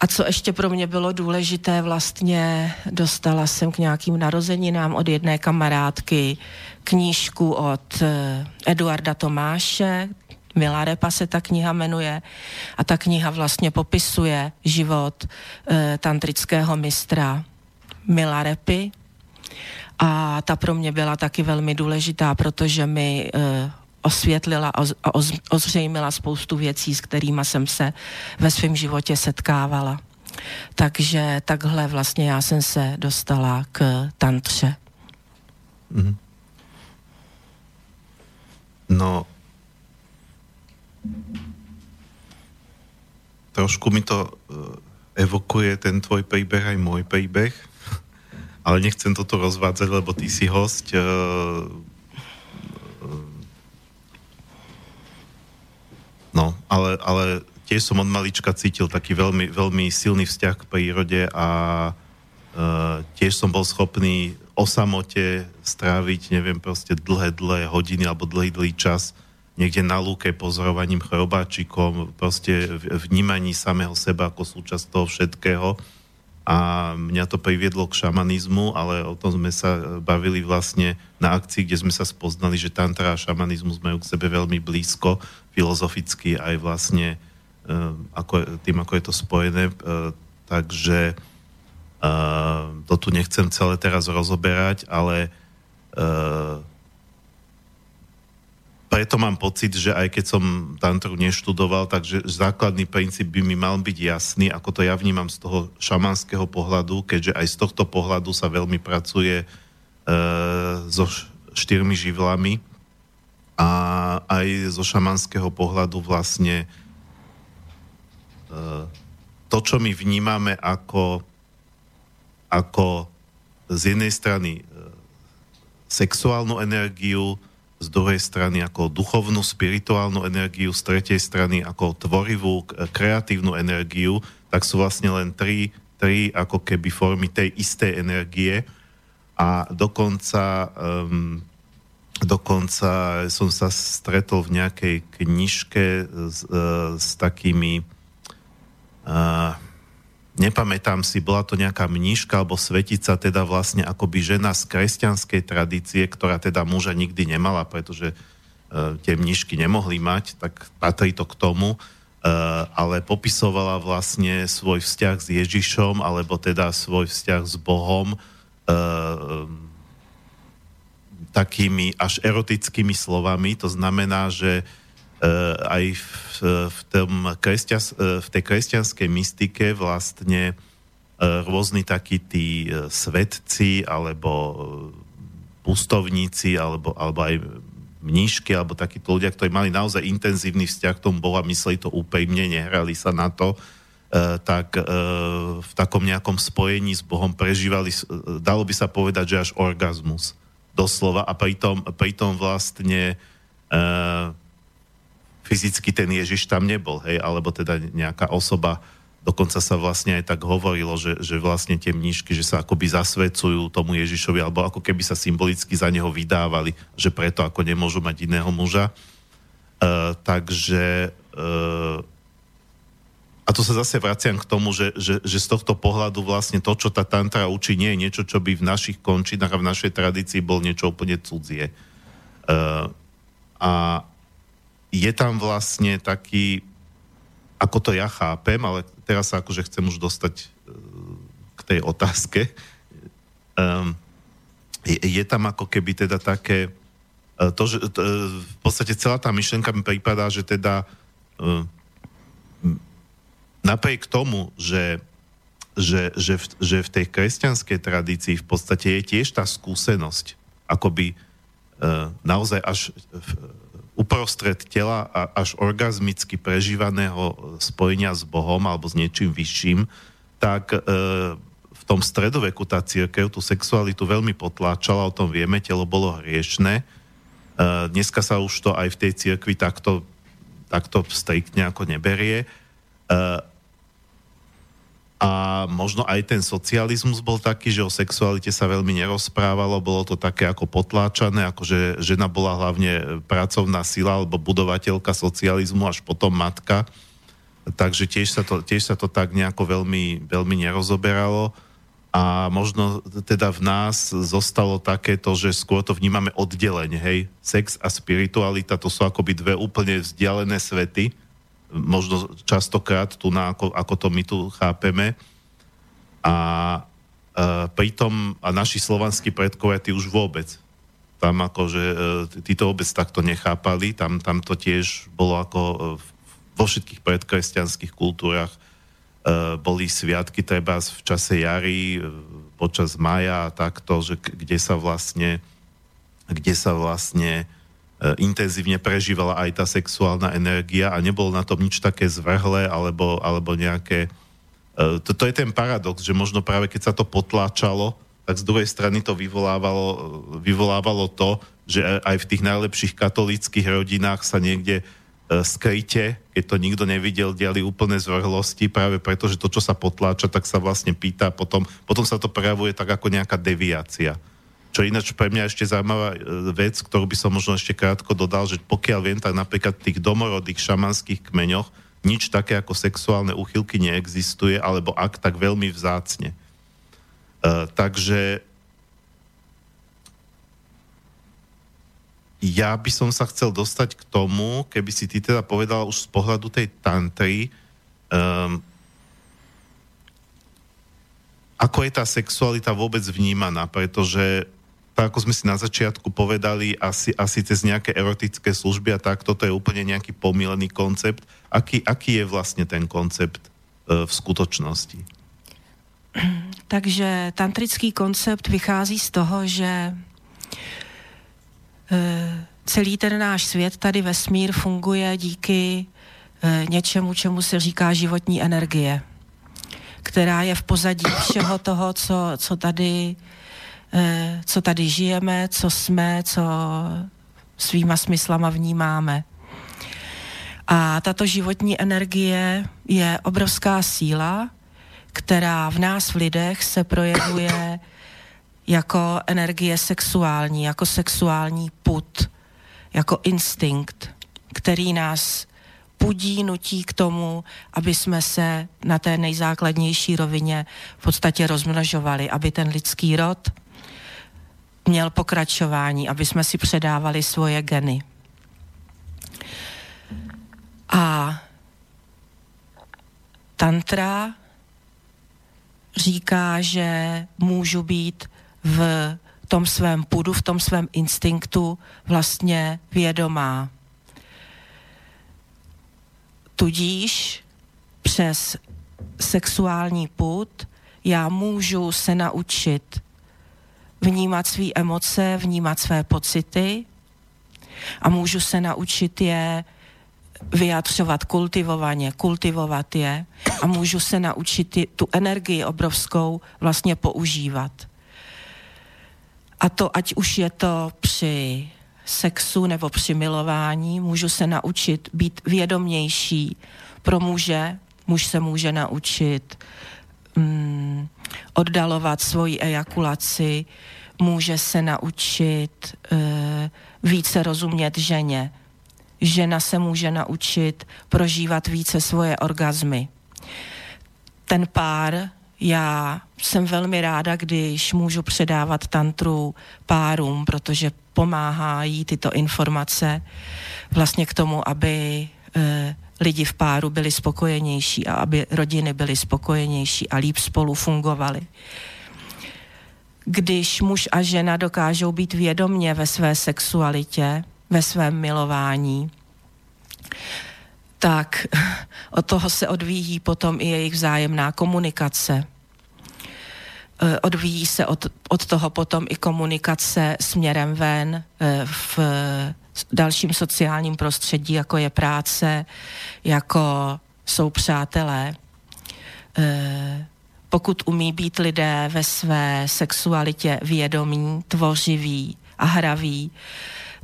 A co ještě pro mě bylo důležité, vlastně dostala jsem k nějakým narozeninám od jedné kamarádky knížku od eh, Eduarda Tomáše, Milarepa se ta kniha jmenuje a ta kniha vlastně popisuje život e, tantrického mistra Milarepy a ta pro mě byla taky velmi důležitá, protože mi e, osvětlila a oz, ozřejmila spoustu věcí, s kterými jsem se ve svém životě setkávala. Takže takhle vlastně já jsem se dostala k tantře. Mm-hmm. No, trošku mi to eh, evokuje ten tvoj príbeh aj môj príbeh, [laughs] ale nechcem toto rozvádzať, lebo ty si host. Eh, eh, no, ale, ale tiež som od malička cítil taký veľmi, veľmi silný vzťah k prírode a tiež som bol schopný o samote stráviť, neviem, proste dlhé, dlhé hodiny alebo dlhý, dlhý čas niekde na lúke pozorovaním chrobáčikom, proste vnímaní samého seba ako súčasť toho všetkého. a mňa to priviedlo k šamanizmu, ale o tom sme sa e, bavili vlastne na akcii, kde sme sa spoznali, že tantra a šamanizmus majú k sebe veľmi blízko, filozoficky aj vlastne e, ako, tým, ako je to spojené. E, takže to tu nechcem celé teraz rozoberať, ale preto mám pocit, že aj keď som tantru neštudoval, takže základný princíp by mi mal byť jasný, ako to ja vnímam z toho šamanského pohľadu, keďže aj z tohto pohľadu sa veľmi pracuje e, so štyrmi živlami. A aj zo šamanského pohľadu vlastne e, to, čo my vnímame ako, ako z jednej strany e, sexuálnu energiu, z druhej strany ako duchovnú, spirituálnu energiu, z tretej strany ako tvorivú, kreatívnu energiu, tak sú vlastne len tri, tri ako keby formy tej istej energie. A dokonca um, dokonca som sa stretol v nejakej knižke s, uh, s takými uh, nepamätám si, bola to nejaká mníška alebo svetica, teda vlastne akoby žena z kresťanskej tradície, ktorá teda muža nikdy nemala, pretože uh, tie mníšky nemohli mať, tak patrí to k tomu, uh, ale popisovala vlastne svoj vzťah s Ježišom, alebo teda svoj vzťah s Bohom uh, takými až erotickými slovami. To znamená, že uh, aj v, v, tom kresťas, eh, v tej kresťanskej mystike vlastne eh, rôzni takí tí svetci alebo pustovníci alebo, alebo aj mníšky alebo takíto ľudia, ktorí mali naozaj intenzívny vzťah k tomu Boha, mysleli to úprimne, nehrali sa na to, tak v takom nejakom spojení s Bohom prežívali, dalo by sa povedať, že až orgazmus doslova. A pritom, pritom vlastne fyzicky ten Ježiš tam nebol, hej, alebo teda nejaká osoba, dokonca sa vlastne aj tak hovorilo, že, že vlastne tie mníšky, že sa akoby zasvedcujú tomu Ježišovi, alebo ako keby sa symbolicky za neho vydávali, že preto ako nemôžu mať iného muža. Uh, takže uh, a tu sa zase vraciam k tomu, že, že, že z tohto pohľadu vlastne to, čo tá tantra učí, nie je niečo, čo by v našich končinách a v našej tradícii bol niečo úplne cudzie. Uh, a, je tam vlastne taký, ako to ja chápem, ale teraz sa akože chcem už dostať e, k tej otázke. Um, je, je tam ako keby teda také, e, to, že to, e, v podstate celá tá myšlenka mi prípada, že teda um, napriek tomu, že že, že, v, že v tej kresťanskej tradícii v podstate je tiež tá skúsenosť akoby uh, naozaj až uprostred tela a až orgazmicky prežívaného spojenia s Bohom alebo s niečím vyšším, tak e, v tom stredoveku tá církev tú sexualitu veľmi potláčala, o tom vieme, telo bolo hriešne. E, dneska sa už to aj v tej církvi takto, takto striktne ako neberie. E, a možno aj ten socializmus bol taký, že o sexualite sa veľmi nerozprávalo, bolo to také ako potláčané, ako že žena bola hlavne pracovná sila alebo budovateľka socializmu, až potom matka. Takže tiež sa to, tiež sa to tak nejako veľmi, veľmi nerozoberalo. A možno teda v nás zostalo takéto, že skôr to vnímame oddelenie, hej, sex a spiritualita, to sú akoby dve úplne vzdialené svety, možno častokrát tu na, ako, ako to my tu chápeme. A e, pritom a naši slovanskí predkovia, tí už vôbec. Tam akože, e, tí to vôbec takto nechápali, tam, tam to tiež bolo ako e, vo všetkých predkresťanských kultúrach e, boli sviatky treba v čase jary, e, počas maja a takto, že kde sa vlastne kde sa vlastne E, intenzívne prežívala aj tá sexuálna energia a nebol na tom nič také zvrhlé alebo, alebo nejaké... E, to, to je ten paradox, že možno práve keď sa to potláčalo, tak z druhej strany to vyvolávalo, vyvolávalo to, že aj v tých najlepších katolíckých rodinách sa niekde skryte, keď to nikto nevidel, diali úplné zvrhlosti, práve preto, že to, čo sa potláča, tak sa vlastne pýta, potom, potom sa to prejavuje tak ako nejaká deviácia. Čo ináč pre mňa ešte zaujímavá e, vec, ktorú by som možno ešte krátko dodal, že pokiaľ viem, tak napríklad v tých domorodých šamanských kmeňoch nič také ako sexuálne úchylky neexistuje, alebo ak, tak veľmi vzácne. Uh, takže ja by som sa chcel dostať k tomu, keby si ty teda povedal už z pohľadu tej tantry, um, ako je tá sexualita vôbec vnímaná, pretože tak ako sme si na začiatku povedali, asi, asi cez nejaké erotické služby a tak, toto je úplne nejaký pomílený koncept. Aký, aký je vlastne ten koncept uh, v skutočnosti? Takže tantrický koncept vychází z toho, že Eh, celý ten náš svět, tady vesmír, funguje díky eh, něčemu, čemu se říká životní energie, která je v pozadí všeho toho, co, co, tady, co tady žijeme, co jsme, co svýma smyslama vnímáme. A tato životní energie je obrovská síla, která v nás v lidech se projevuje jako energie sexuální, jako sexuální put, jako instinkt, který nás pudí, nutí k tomu, aby jsme se na té nejzákladnější rovině v podstatě rozmnožovali, aby ten lidský rod měl pokračování, aby jsme si předávali svoje geny. A tantra říká, že můžu být v tom svém půdu, v tom svém instinktu vlastně vědomá. Tudíž přes sexuální půd já můžu se naučit vnímat své emoce, vnímat své pocity a můžu se naučit je vyjadřovat kultivovaně, kultivovat je a můžu se naučit tu energii obrovskou vlastně používat. A to, ať už je to při sexu nebo při milování, můžu se naučit být vědomější. Pro muže, muž se může naučit mm, oddalovat svoji ejakulaci, může se naučit e, více rozumět ženě. Žena se může naučit prožívat více svoje orgazmy. Ten pár já jsem velmi ráda, když můžu předávat tantru párům, protože pomáhají tyto informace vlastně k tomu, aby e, lidi v páru byli spokojenější a aby rodiny byly spokojenější a líp spolu fungovaly. Když muž a žena dokážou být vědomně ve své sexualitě, ve svém milování, tak [laughs] od toho se odvíjí potom i jejich vzájemná komunikace. E, odvíjí se od, od toho potom i komunikace směrem ven e, v dalším sociálním prostředí, jako je práce, jako jsou přátelé. E, pokud umí být lidé ve své sexualitě vědomí, tvořiví a hraví,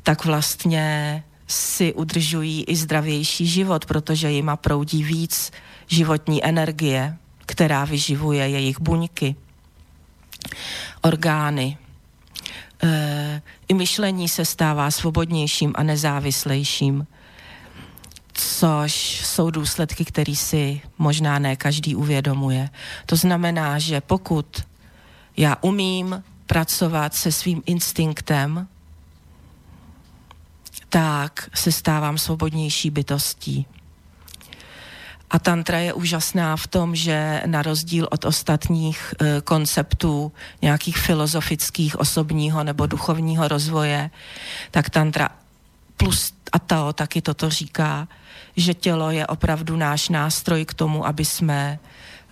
tak vlastně si udržují i zdravější život, protože jima proudí víc životní energie, která vyživuje jejich buňky, orgány. E, I myšlení se stává svobodnějším a nezávislejším, což jsou důsledky, které si možná ne každý uvědomuje. To znamená, že pokud já umím pracovat se svým instinktem, tak se stávám svobodnější bytostí. A tantra je úžasná v tom, že na rozdíl od ostatních e, konceptů nějakých filozofických, osobního nebo duchovního rozvoje, tak tantra plus a to taky toto říká, že tělo je opravdu náš nástroj k tomu, aby jsme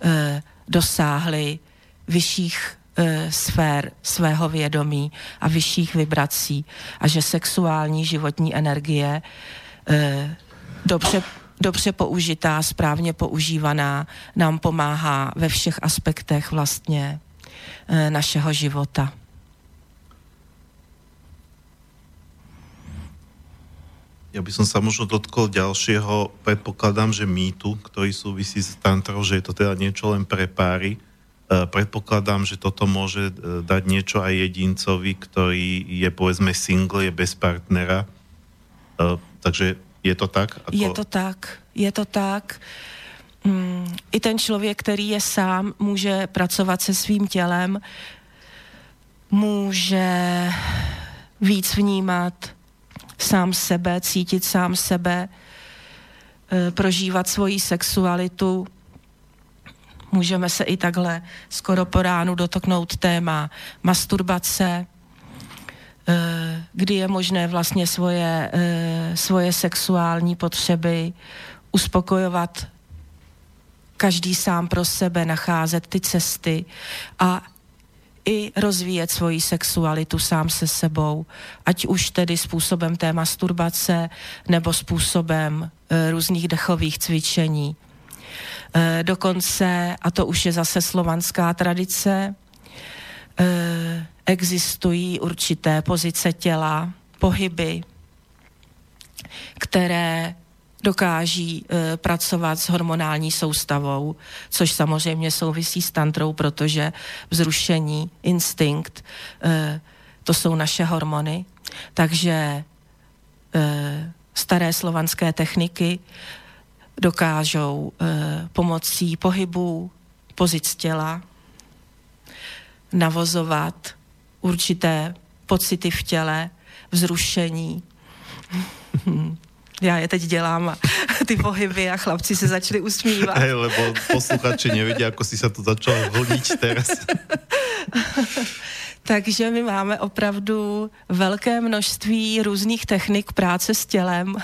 e, dosáhli vyšších e, sfér svého vědomí a vyšších vibrací a že sexuální životní energie e, dobře, dobře použitá, správně používaná nám pomáhá ve všech aspektech vlastně e, našeho života. Ja by som sa možno dotkol ďalšieho, predpokladám, že mýtu, ktorý súvisí s tantrou, že je to teda niečo len pre páry. Eh, predpokladám, že toto môže eh, dať niečo aj jedincovi, ktorý je povedzme single, je bez partnera. Eh, takže Je to tak? Ako... Je to tak, je to tak. Mm, I ten člověk, který je sám, může pracovat se svým tělem, může víc vnímat sám sebe, cítit sám sebe, eh, prožívat svoji sexualitu. Můžeme se i takhle skoro po ránu dotoknout téma masturbace, kdy je možné vlastně svoje, eh, svoje sexuální potřeby uspokojovat každý sám pro sebe, nacházet ty cesty a i rozvíjet svoji sexualitu sám se sebou, ať už tedy způsobem té masturbace nebo způsobem e, různých dechových cvičení. Dokonce, a to už je zase slovanská tradice, existují určité pozice těla, pohyby, které dokáží e, pracovat s hormonální soustavou, což samozřejmě souvisí s tantrou, protože vzrušení, instinkt, e, to jsou naše hormony. Takže e, staré slovanské techniky dokážou pomocí pohybů, pozic těla navozovat určité pocity v těle, vzrušení. [laughs] Já je teď dělám a [laughs] ty pohyby a chlapci se začali usmívat. Hej, lebo posluchači nevidí, ako si sa tu začal vlniť teraz. [laughs] Takže my máme opravdu velké množství různých technik práce s tělem,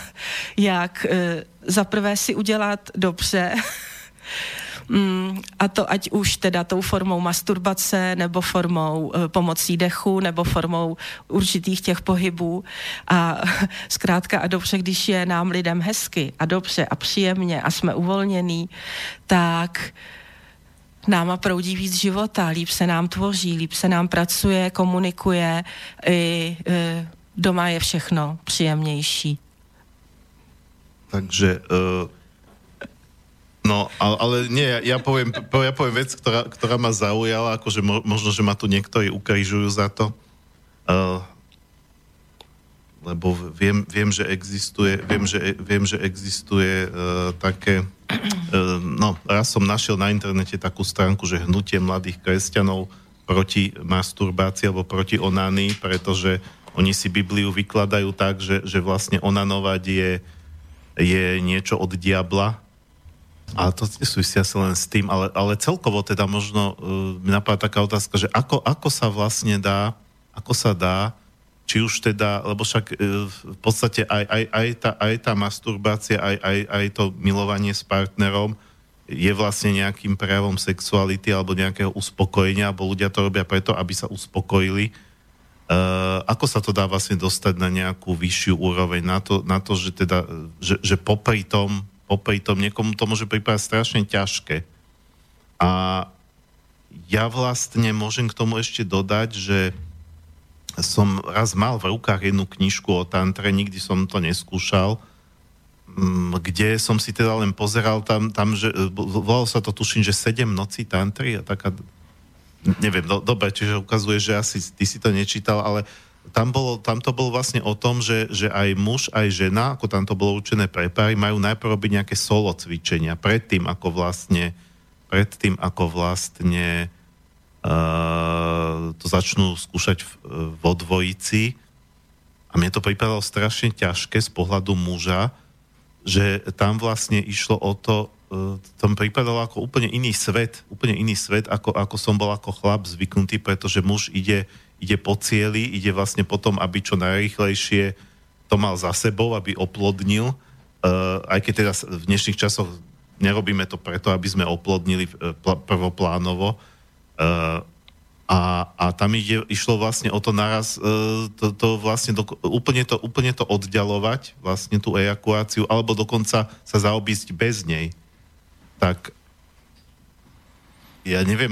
jak e, za prvé si udělat dobře, a to ať už teda tou formou masturbace, nebo formou e, pomocí dechu, nebo formou určitých těch pohybů. A [laughs] zkrátka a dobře, když je nám lidem hezky a dobře a příjemně a jsme uvolnění, tak náma proudí víc života, líp se nám tvoří, líp se nám pracuje, komunikuje, i e, doma je všechno příjemnější. Takže uh, No, ale, ale nie, ja, ja, poviem, ja poviem vec, ktorá, ktorá ma zaujala, akože mo, možno, že ma tu niektorí ukrižujú za to, uh, lebo viem, viem, že existuje, viem, že, viem, že existuje uh, také, uh, no, raz som našiel na internete takú stránku, že hnutie mladých kresťanov proti masturbácii alebo proti onánii, pretože oni si Bibliu vykladajú tak, že, že vlastne onanovať je, je niečo od diabla, a to nesúvisí asi len s tým, ale, ale celkovo teda možno uh, mi napadá taká otázka, že ako, ako sa vlastne dá, ako sa dá, či už teda, lebo však uh, v podstate aj, aj, aj, tá, aj tá masturbácia, aj, aj, aj to milovanie s partnerom je vlastne nejakým prejavom sexuality alebo nejakého uspokojenia, alebo ľudia to robia preto, aby sa uspokojili. Uh, ako sa to dá vlastne dostať na nejakú vyššiu úroveň, na to, na to že, teda, že, že popri tom popri tom niekomu to môže pripadať strašne ťažké. A ja vlastne môžem k tomu ešte dodať, že som raz mal v rukách jednu knižku o tantre, nikdy som to neskúšal, mm, kde som si teda len pozeral tam, tam že volalo sa to tuším, že sedem nocí tantry a taká neviem, do, dobre, čiže ukazuje, že asi ty si to nečítal, ale tam, bolo, tam to bolo vlastne o tom, že, že aj muž, aj žena, ako tam to bolo určené pre páry, majú najprv robiť nejaké solo cvičenia predtým, ako vlastne predtým, ako vlastne uh, to začnú skúšať v, vo dvojici. A mne to pripadalo strašne ťažké z pohľadu muža, že tam vlastne išlo o to, uh, to mi pripadalo ako úplne iný svet, úplne iný svet, ako, ako som bol ako chlap zvyknutý, pretože muž ide ide po cieli, ide vlastne potom, aby čo najrychlejšie to mal za sebou, aby oplodnil, uh, aj keď teda v dnešných časoch nerobíme to preto, aby sme oplodnili uh, prvoplánovo. Uh, a, a tam ide, išlo vlastne o to naraz uh, to, to vlastne do, úplne, to, úplne to oddialovať, vlastne tú ejakuláciu, alebo dokonca sa zaobísť bez nej. Tak ja neviem,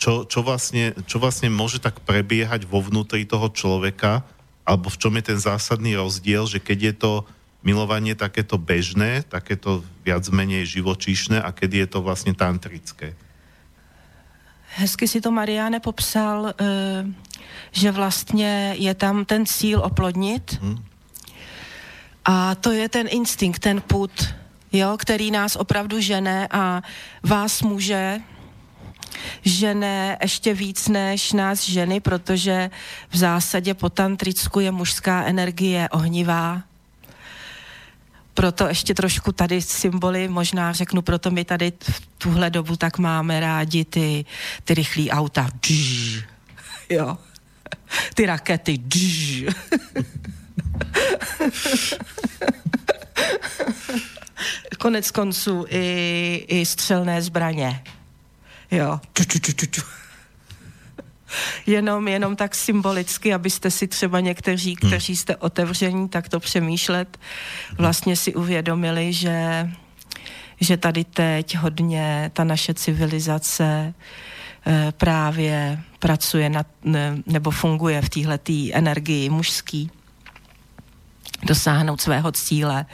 čo, čo, vlastne, čo vlastne môže tak prebiehať vo vnútri toho človeka, alebo v čom je ten zásadný rozdiel, že keď je to milovanie takéto bežné, takéto viac menej živočíšne a keď je to vlastne tantrické. Hezky si to Mariáne popsal, že vlastně je tam ten cíl oplodnit, hmm. A to je ten instinkt, ten put, jo, který nás opravdu žene a vás může žene ještě víc než nás ženy, protože v zásadě po tantricku je mužská energie ohnivá. Proto ještě trošku tady symboly, možná řeknu, proto my tady v tuhle dobu tak máme rádi ty, ty rychlý auta. Dž, jo. Ty rakety. Dž. Konec konců i, i střelné zbraně. Jo. Ču, ču, ču, ču, ču. Jenom, jenom tak symbolicky, abyste si třeba někteří, kteří jste otevření, tak to přemýšlet, vlastně si uvědomili, že, že tady teď hodně ta naše civilizace eh, právě pracuje na, ne, nebo funguje v téhle energii mužský dosáhnout svého cíle,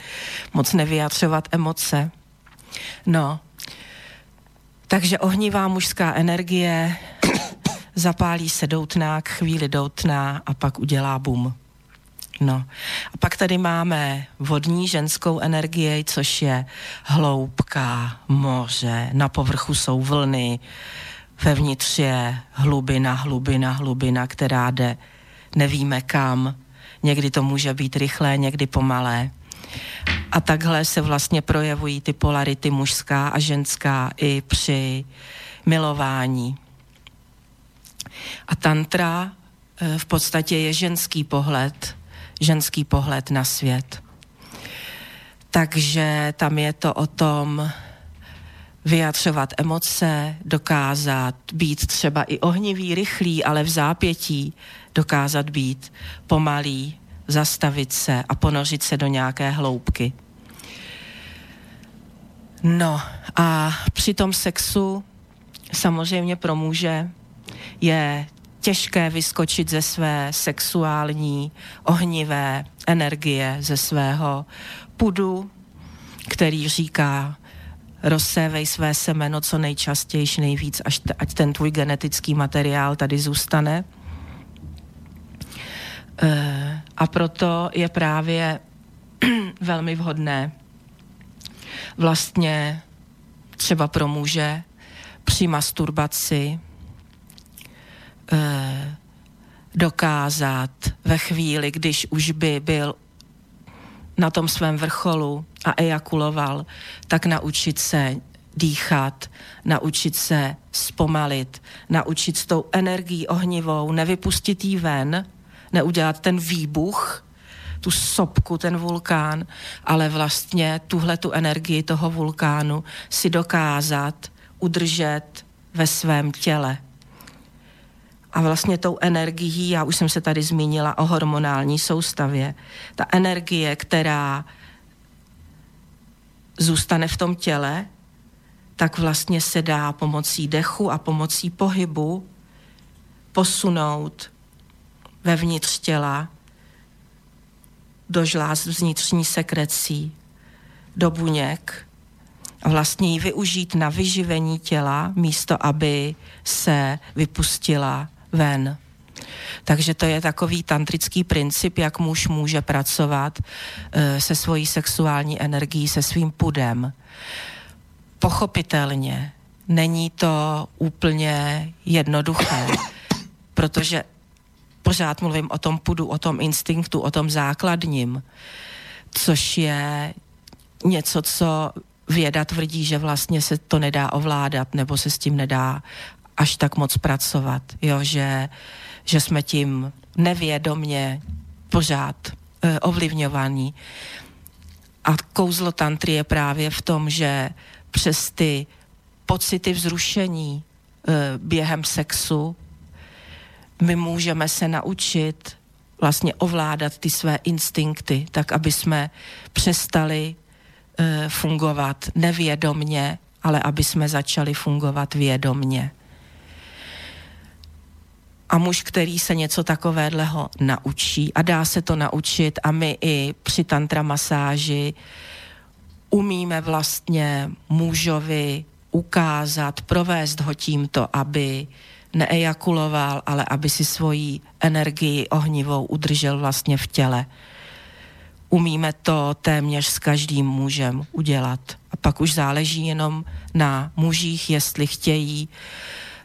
moc nevyjadřovat emoce. No, takže ohnivá mužská energie, [coughs] zapálí se doutnák, chvíli doutná a pak udělá bum. No. A pak tady máme vodní ženskou energii, což je hloubka, moře, na povrchu jsou vlny, vevnitř je hlubina, hlubina, hlubina, která jde nevíme kam. Někdy to může být rychlé, někdy pomalé. A takhle se vlastně projevují ty polarity mužská a ženská i při milování. A tantra eh, v podstatě je ženský pohled, ženský pohled na svět. Takže tam je to o tom vyjadřovat emoce, dokázat být třeba i ohnivý, rychlý, ale v zápětí, dokázat být pomalý, zastavit se a ponořit se do nějaké hloubky. No a při tom sexu samozřejmě pro muže je těžké vyskočit ze své sexuální ohnivé energie, ze svého pudu, který říká, rozsévej své semeno co nejčastěji, nejvíc, až t- ať ten tvůj genetický materiál tady zůstane. E, a proto je právě [clears throat] velmi vhodné vlastně třeba pro muže při masturbaci eh, dokázat ve chvíli, když už by byl na tom svém vrcholu a ejakuloval, tak naučit se dýchat, naučit se zpomalit, naučit s tou energií ohnivou, nevypustit jí ven, neudělat ten výbuch, tu sopku, ten vulkán, ale vlastně tuhle tu energii toho vulkánu si dokázat udržet ve svém těle. A vlastně tou energií, já už jsem se tady zmínila o hormonální soustavě, ta energie, která zůstane v tom těle, tak vlastně se dá pomocí dechu a pomocí pohybu posunout vevnitř těla do žláz vnitřní sekrecí, do buněk a vlastně ji využít na vyživení těla, místo aby se vypustila ven. Takže to je takový tantrický princip, jak muž může pracovat e, se svojí sexuální energií, se svým pudem. Pochopitelně není to úplně jednoduché, protože pořád mluvím o tom pudu, o tom instinktu, o tom základním, což je něco, co věda tvrdí, že vlastně se to nedá ovládat, nebo se s tím nedá až tak moc pracovat, jo, že, že jsme tím nevědomně pořád e, ovlivňovaní. A kouzlo tantry je právě v tom, že přes ty pocity vzrušení e, během sexu my můžeme se naučit vlastně ovládat ty své instinkty, tak aby jsme přestali e, fungovat nevědomně, ale aby jsme začali fungovat vědomně. A muž, který se něco takového naučí, a dá se to naučit, a my i při tantra masáži umíme vlastně mužovi ukázat, provést ho tímto, aby neejakuloval, ale aby si svoji energii ohnivou udržel vlastně v těle. umíme to téměř s každým mužem udělat. A pak už záleží jenom na mužích, jestli chtějí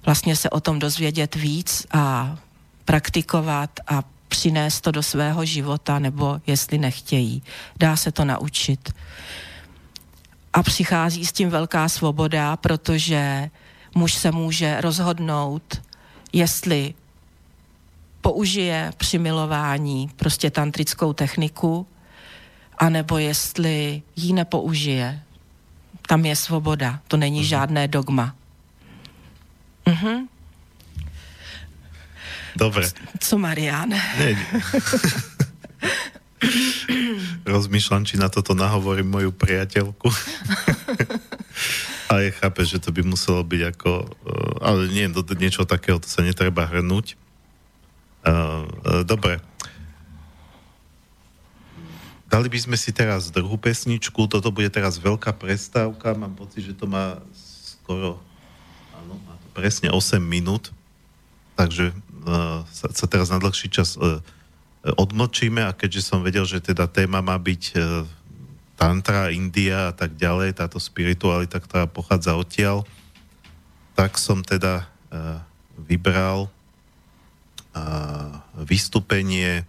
vlastně se o tom dozvědět víc a praktikovat a přinést to do svého života, nebo jestli nechtějí. Dá se to naučit. A přichází s tím velká svoboda, protože muž se může rozhodnout, jestli použije při milování prostě tantrickou techniku, anebo jestli ji nepoužije. Tam je svoboda, to není Mhm. žádné dogma. Mhm. Dobre. Co Marian? Nie, nie. [laughs] Rozmýšľam, či na toto nahovorím moju priateľku. [laughs] Ale chápe, že to by muselo byť ako... eh, Ale nie, do niečo takého to sa netreba hrnúť. Eh, eh, Dobre. Dali by sme si teraz druhú pesničku. Toto bude teraz veľká prestávka. Mám pocit, že to má skoro... Áno, má to presne 8 minút. Takže sa, sa teraz na dlhší čas odmlčíme a keďže som vedel, že teda téma má byť tantra, India a tak ďalej, táto spiritualita, ktorá pochádza odtiaľ, tak som teda uh, vybral uh, vystúpenie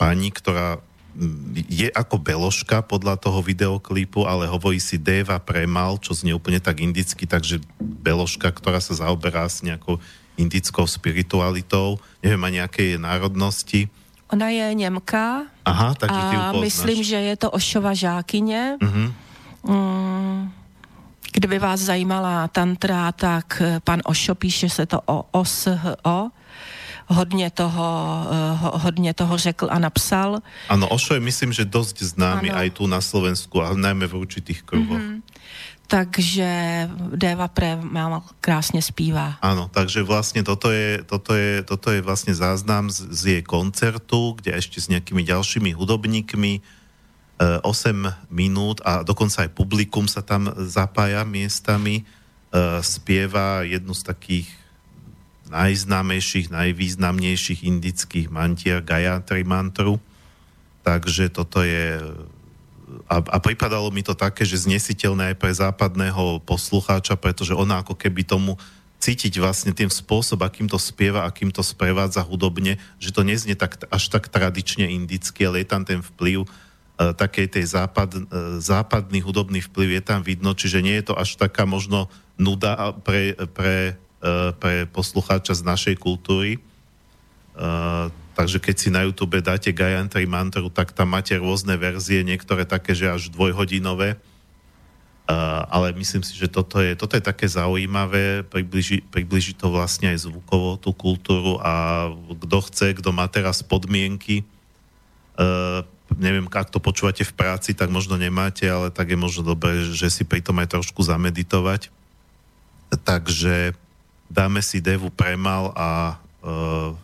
pani, ktorá mm, je ako beložka podľa toho videoklipu, ale hovorí si Deva Premal, čo znie úplne tak indicky, takže beložka, ktorá sa zaoberá s nejakou indickou spiritualitou, neviem a nejakej národnosti. Ona je Němka Aha, tak a myslím, že je to Ošova žákyně. Mhm. Mm, Kdyby vás zajímala tantra, tak eh, pan Ošo píše se to o OSHO. Hodně toho, eh, ho- hodně toho řekl a napsal. Áno, Ošo je myslím, že dosť známy Áno. aj tu na Slovensku, ale najmä v určitých kruhoch. Mhm. Takže Deva Premal krásně zpívá. Áno, takže vlastne toto je, toto je, toto je vlastne záznam z, z jej koncertu, kde ešte s nejakými ďalšími hudobníkmi e, 8 minút a dokonca aj publikum sa tam zapája miestami, spieva jednu z takých najznámejších, najvýznamnejších indických mantier Gayatri mantru. Takže toto je a, a pripadalo mi to také, že znesiteľné aj pre západného poslucháča, pretože ona ako keby tomu cítiť vlastne tým spôsob, akým to spieva, akým to sprevádza hudobne, že to neznie tak, až tak tradične indicky, ale je tam ten vplyv uh, takej tej západ, uh, západný hudobný vplyv je tam vidno, čiže nie je to až taká možno nuda pre, pre, uh, pre poslucháča z našej kultúry. Takže keď si na YouTube dáte Gayatri mantru, tak tam máte rôzne verzie, niektoré také, že až dvojhodinové. Uh, ale myslím si, že toto je, toto je také zaujímavé, približi, približi to vlastne aj zvukovo tú kultúru a kto chce, kto má teraz podmienky, uh, neviem, ak to počúvate v práci, tak možno nemáte, ale tak je možno dobré, že si pri tom aj trošku zameditovať. Takže dáme si Devu Premal a uh,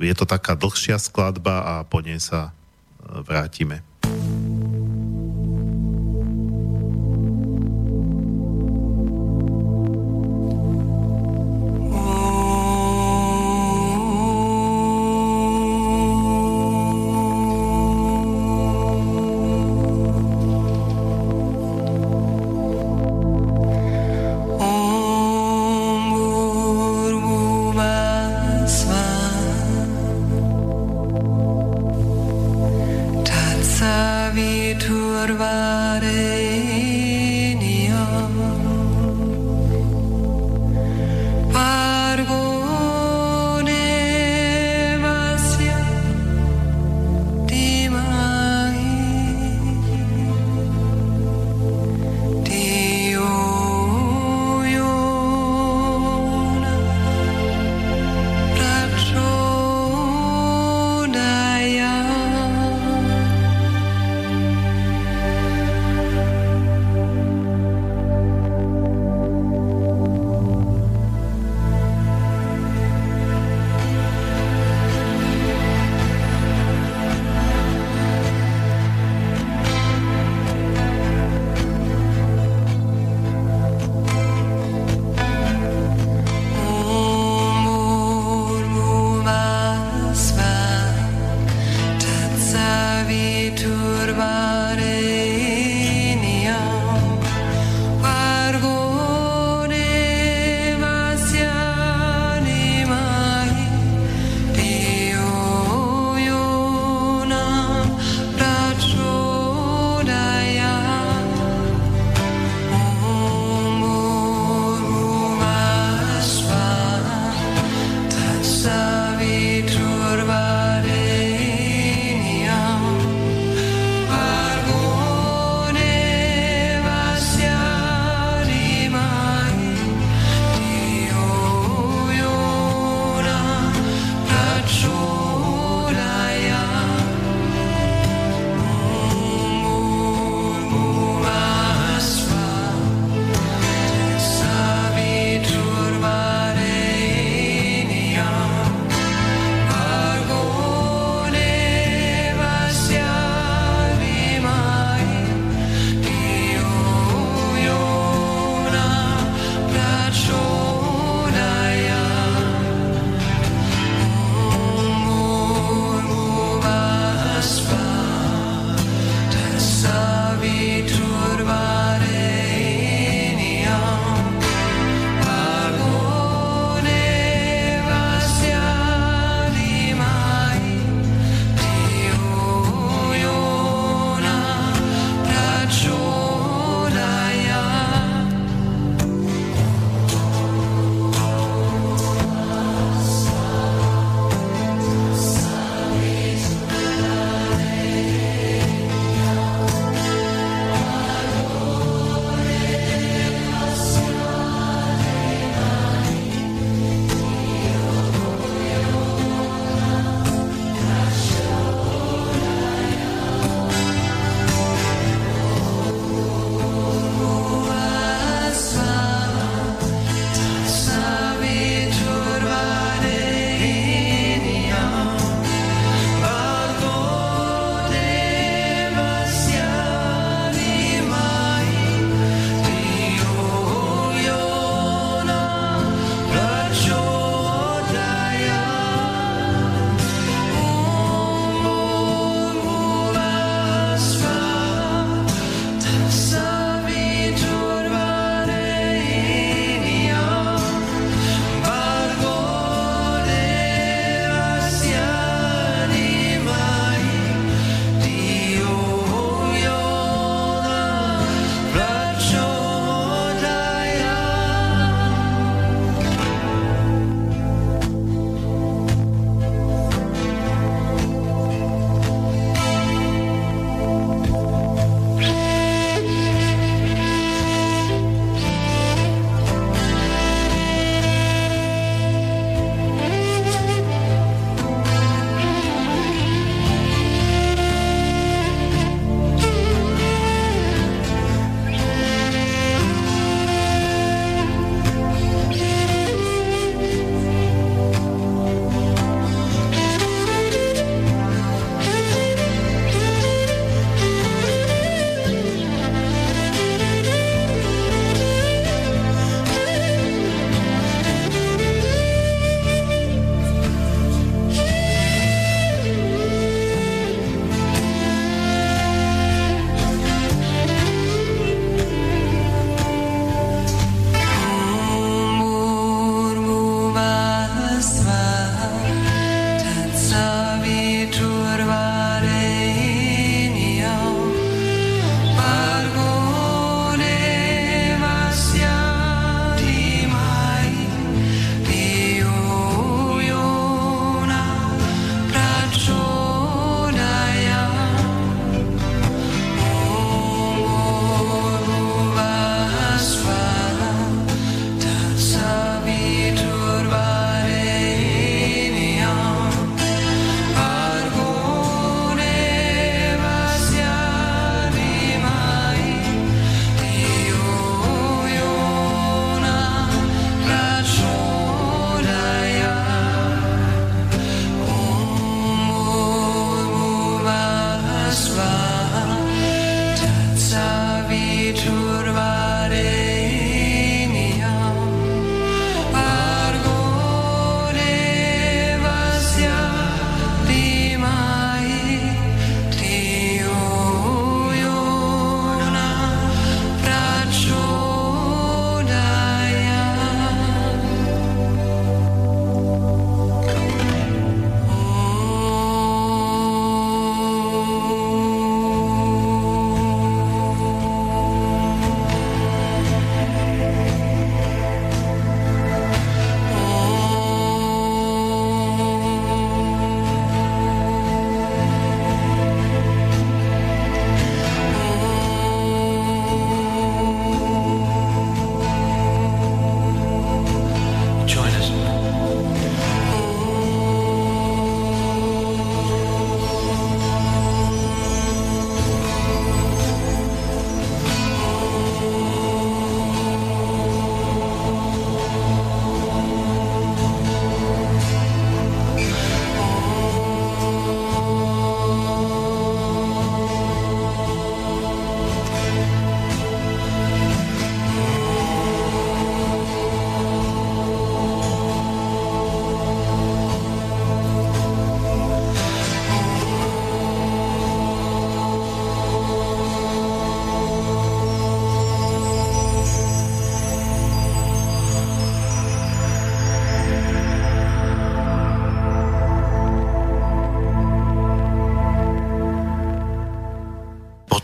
je to taká dlhšia skladba a po nej sa uh, vrátime. विठुर्वा।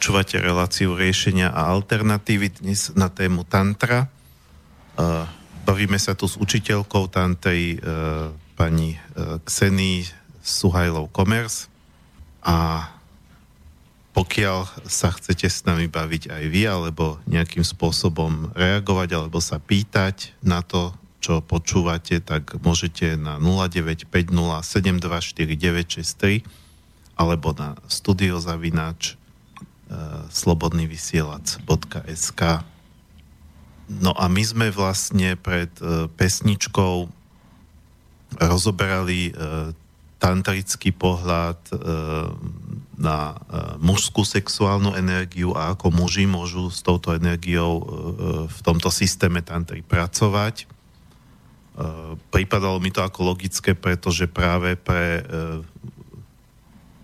Počúvate reláciu riešenia a alternatívy dnes na tému tantra. Uh, bavíme sa tu s učiteľkou tantry uh, pani uh, Ksení Suhajlov Komers a pokiaľ sa chcete s nami baviť aj vy, alebo nejakým spôsobom reagovať, alebo sa pýtať na to, čo počúvate, tak môžete na 0950724963 alebo na studiozavináč slobodnyvysielac.sk No a my sme vlastne pred uh, pesničkou rozoberali uh, tantrický pohľad na mužskú sexuálnu energiu a ako muži môžu s touto energiou v tomto systéme tantry pracovať. Pripadalo mi to ako logické, pretože práve pre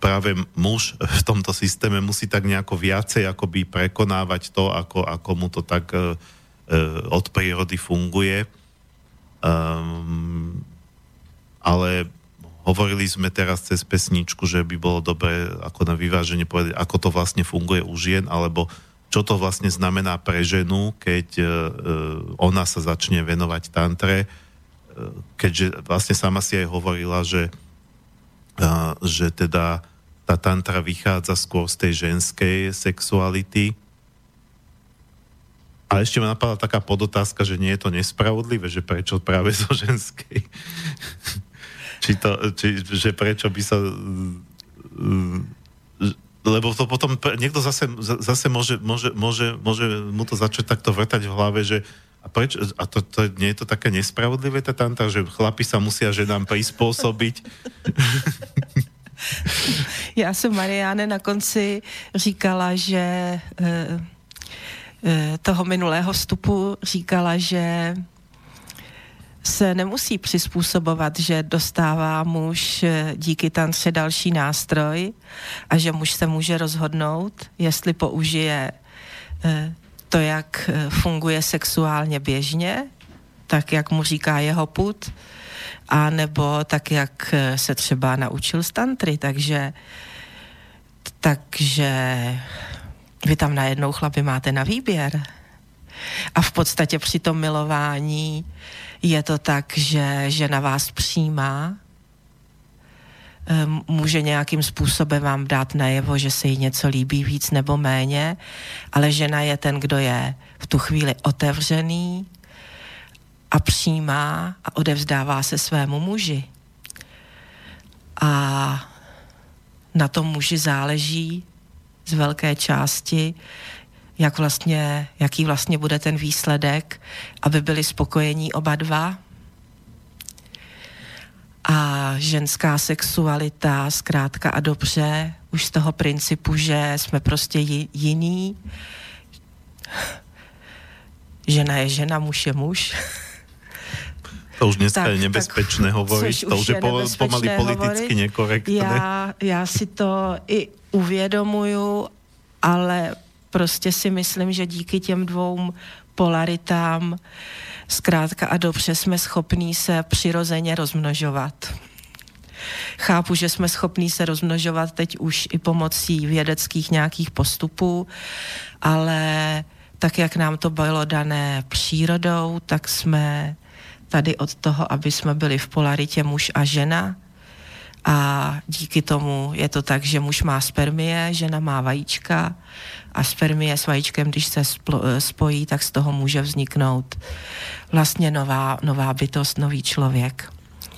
práve muž v tomto systéme musí tak nejako viacej akoby prekonávať to, ako, ako mu to tak uh, od prírody funguje. Um, ale hovorili sme teraz cez pesničku, že by bolo dobré ako na vyváženie povedať, ako to vlastne funguje u žien, alebo čo to vlastne znamená pre ženu, keď uh, ona sa začne venovať tantre, uh, keďže vlastne sama si aj hovorila, že, uh, že teda tá tantra vychádza skôr z tej ženskej sexuality. A ešte ma napadla taká podotázka, že nie je to nespravodlivé, že prečo práve zo ženskej. [laughs] či to, či, že prečo by sa lebo to potom niekto zase, zase môže, môže, môže, môže mu to začať takto vrtať v hlave, že a, prečo, a to, to, nie je to také nespravodlivé, tá tantra, že chlapi sa musia ženám prispôsobiť? [laughs] Já jsem Mariáne na konci říkala, že eh, eh, toho minulého vstupu říkala, že se nemusí přizpůsobovat, že dostává muž eh, díky tance další nástroj a že muž se může rozhodnout, jestli použije to, jak funguje sexuálně běžně, tak jak mu říká jeho put, a nebo tak, jak se třeba naučil z tantry, takže takže vy tam najednou chlapi máte na výběr. A v podstatě při tom milování je to tak, že žena vás přijímá, ehm, může nějakým způsobem vám dát najevo, že se jí něco líbí víc nebo méně, ale žena je ten, kdo je v tu chvíli otevřený, a přijímá a odevzdává se svému muži. A na tom muži záleží z velké části, jak vlastně, jaký vlastně bude ten výsledek, aby byli spokojení oba dva. A ženská sexualita zkrátka a dobře, už z toho principu, že jsme prostě jiný. Žena je žena, muž je muž. [laughs] To už dneska tak, je nebezpečné tak, hovoriť, to už je, je pomaly politicky nekorektné. Já, já si to i uvědomuju, ale prostě si myslím, že díky těm dvou polaritám zkrátka a dobře jsme schopní se přirozeně rozmnožovat. Chápu, že jsme schopní se rozmnožovat teď už i pomocí vědeckých nějakých postupů, ale tak, jak nám to bylo dané přírodou, tak jsme tady od toho, aby jsme byli v polaritě muž a žena. A díky tomu je to tak, že muž má spermie, žena má vajíčka a spermie s vajíčkem, když se spojí, tak z toho může vzniknout vlastně nová, nová bytost, nový člověk.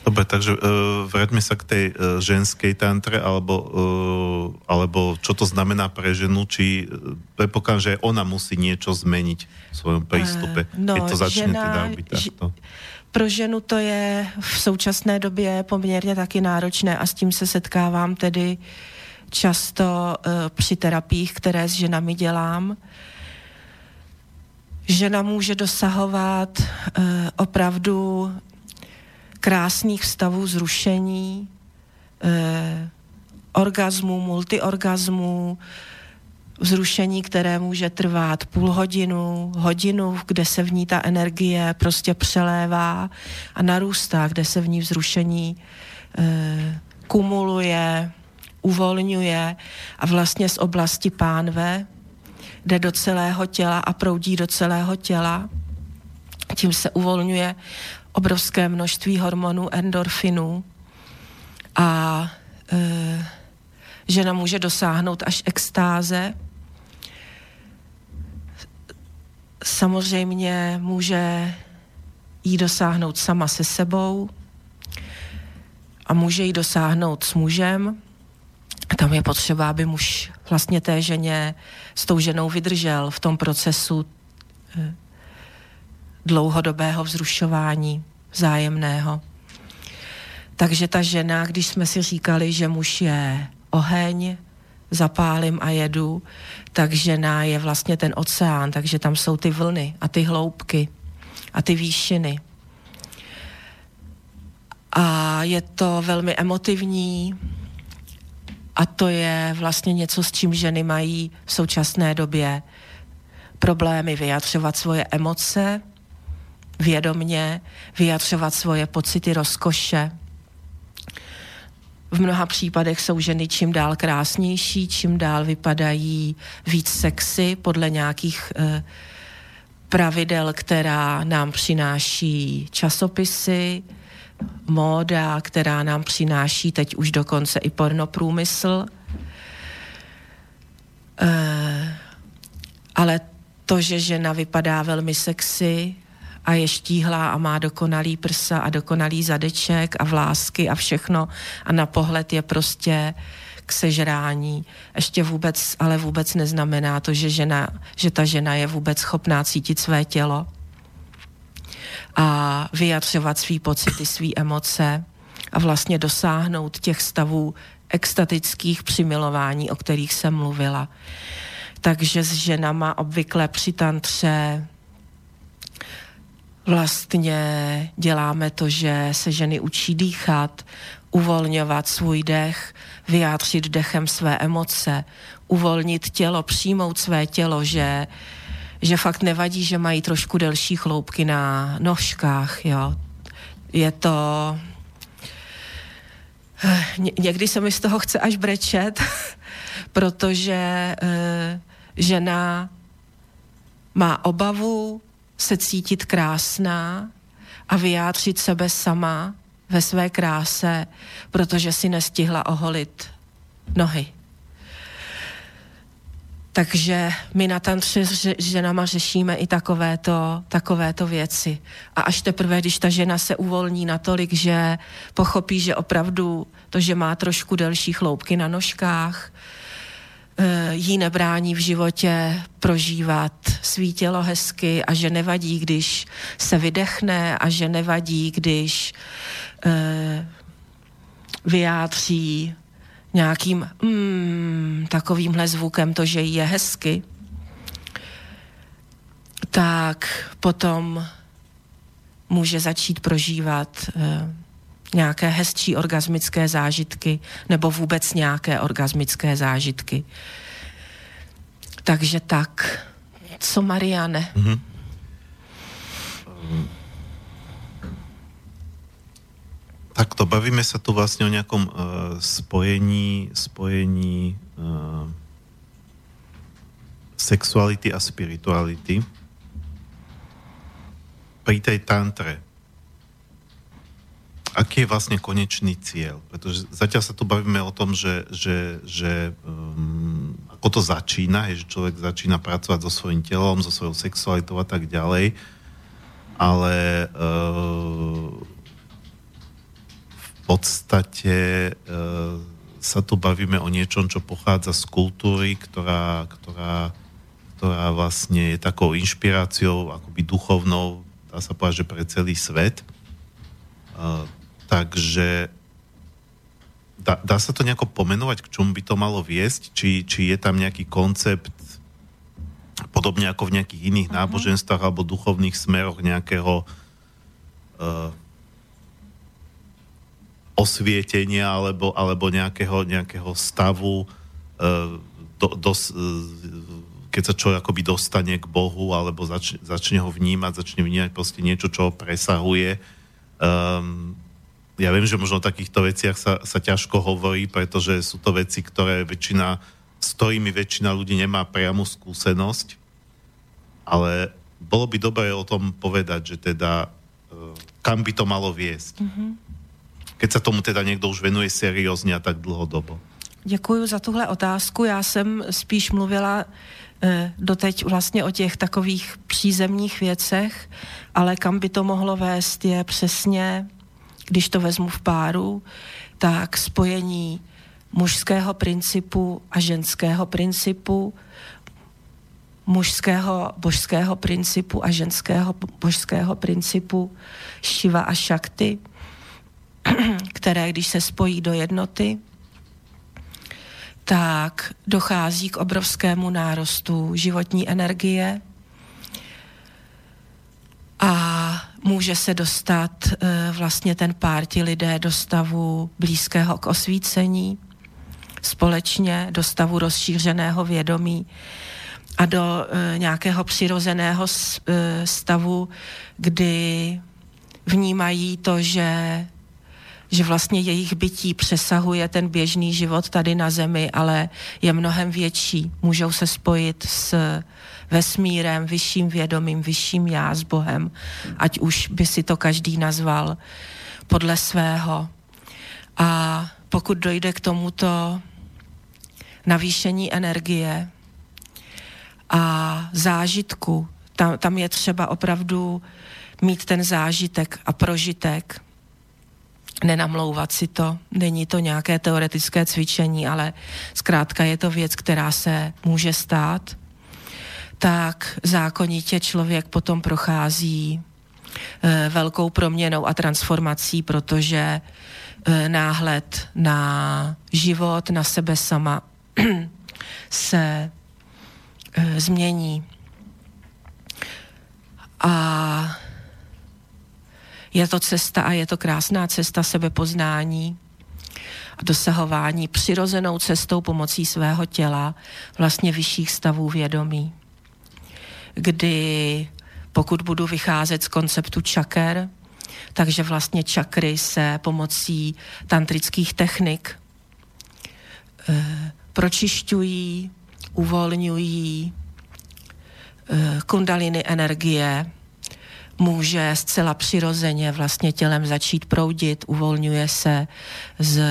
Dobre, takže uh, vráťme sa k tej uh, ženskej tantre, alebo, uh, alebo čo to znamená pre ženu, či uh, predpokladám, že ona musí niečo zmeniť v svojom prístupe, uh, no, keď to začne žena, teda byť takto. Pro ženu to je v současné době poměrně taky náročné a s tím se setkávám tedy často uh, při terapiích, které s ženami dělám. Žena může dosahovat uh, opravdu krásných stavů zrušení, uh, orgazmu, multiorgazmu, vzrušení, které může trvat půl hodinu, hodinu, kde se v ní ta energie prostě přelévá a narůstá, kde se v ní vzrušení e, kumuluje, uvolňuje a vlastně z oblasti pánve jde do celého těla a proudí do celého těla. Tím se uvolňuje obrovské množství hormonů endorfinů a e, žena může dosáhnout až extáze. Samozřejmě může jí dosáhnout sama se sebou a může jí dosáhnout s mužem. A tam je potřeba, aby muž vlastně té ženě s tou ženou vydržel v tom procesu eh, dlouhodobého vzrušování vzájemného. Takže ta žena, když jsme si říkali, že muž je oheň, zapálím a jedu, tak žena je vlastně ten oceán, takže tam jsou ty vlny a ty hloubky a ty výšiny. A je to velmi emotivní a to je vlastně něco, s čím ženy mají v současné době problémy vyjadřovat svoje emoce, vědomně, vyjadřovat svoje pocity rozkoše. V mnoha případech jsou ženy čím dál krásnější, čím dál vypadají víc sexy podle nějakých eh, pravidel, která nám přináší časopisy, móda, která nám přináší teď už dokonce i pornoprůmysl. E, ale to, že žena vypadá velmi sexy a je štíhlá a má dokonalý prsa a dokonalý zadeček a vlásky a všechno a na pohled je prostě k sežrání. Ještě vůbec, ale vůbec neznamená to, že, žena, že ta žena je vůbec schopná cítit své tělo a vyjadřovat svý pocity, svý emoce a vlastně dosáhnout těch stavů extatických přimilování, o kterých jsem mluvila. Takže s ženama obvykle při tantře vlastně děláme to, že se ženy učí dýchat, uvolňovat svůj dech, vyjádřit dechem své emoce, uvolnit tělo, přijmout své tělo, že že fakt nevadí, že mají trošku delší chloupky na nožkách, jo. Je to... Eh, ně, někdy se mi z toho chce až brečet, [laughs] protože e, žena má obavu se cítit krásná a vyjádřit sebe sama ve své kráse, protože si nestihla oholit nohy. Takže my na tantře s ženama řešíme i takovéto, takovéto věci. A až teprve, když ta žena se uvolní natolik, že pochopí, že opravdu to, že má trošku delší chloupky na nožkách, jí nebrání v životě prožívat svý tělo hezky a že nevadí, když se vydechne a že nevadí, když eh, vyjádří nějakým mm, takovýmhle zvukem to, že je hezky, tak potom může začít prožívat e, nějaké hezčí orgasmické zážitky nebo vůbec nějaké orgasmické zážitky. Takže tak. Co Mariane? Mm-hmm. Takto, bavíme sa tu vlastne o nejakom uh, spojení, spojení uh, sexuality a spirituality. Pri tej tantre, aký je vlastne konečný cieľ? Pretože zatiaľ sa tu bavíme o tom, že, že, že um, ako to začína, je, že človek začína pracovať so svojím telom, so svojou sexualitou a tak ďalej, ale uh, podstate e, sa tu bavíme o niečom, čo pochádza z kultúry, ktorá, ktorá, ktorá vlastne je takou inšpiráciou, akoby duchovnou, dá sa povedať, že pre celý svet. E, takže dá, dá sa to nejako pomenovať, k čomu by to malo viesť? Či, či je tam nejaký koncept podobne ako v nejakých iných uh-huh. náboženstvách alebo duchovných smeroch nejakého uh, osvietenia alebo, alebo nejakého, nejakého stavu, uh, do, dos, uh, keď sa človek akoby dostane k Bohu alebo zač, začne ho vnímať, začne vnímať proste niečo, čo ho presahuje. Um, ja viem, že možno o takýchto veciach sa, sa ťažko hovorí, pretože sú to veci, ktoré väčšina s ktorými väčšina ľudí nemá priamu skúsenosť, ale bolo by dobré o tom povedať, že teda e, kam by to malo viesť. Mm-hmm. Keď sa tomu teda někdo už venuje seriózně a tak dlhodobo. Děkuji za tuhle otázku. Já jsem spíš mluvila eh, doteď vlastně o těch takových přízemních věcech, ale kam by to mohlo vést je přesně, když to vezmu v páru, tak spojení mužského principu a ženského principu, mužského božského principu a ženského božského principu Šiva a Šakty, [clears throat] které když se spojí do jednoty, tak dochází k obrovskému nárostu životní energie a může se dostat e, vlastně ten pár ti lidé do stavu blízkého k osvícení, společně do stavu rozšířeného vědomí a do e, nějakého přirozeného s, e, stavu, kdy vnímají to, že že vlastně jejich bytí přesahuje ten běžný život tady na Zemi, ale je mnohem větší. Můžou se spojit s vesmírem, vyšším vědomím, vyšším já s Bohem, ať už by si to každý nazval podle svého. A pokud dojde k tomuto navýšení energie a zážitku, tam, tam je třeba opravdu mít ten zážitek a prožitek, nenamlouvat si to, není to nějaké teoretické cvičení, ale zkrátka je to věc, která se může stát, tak zákonitě člověk potom prochází e, velkou proměnou a transformací, protože e, náhled na život, na sebe sama [clears throat] se e, změní. A je to cesta a je to krásná cesta sebepoznání a dosahování přirozenou cestou pomocí svého těla vlastně vyšších stavů vědomí. Kdy pokud budu vycházet z konceptu čaker, takže vlastně čakry se pomocí tantrických technik e, pročišťují, uvolňují e, kundaliny energie, může zcela přirozeně vlastně tělem začít proudit, uvolňuje se z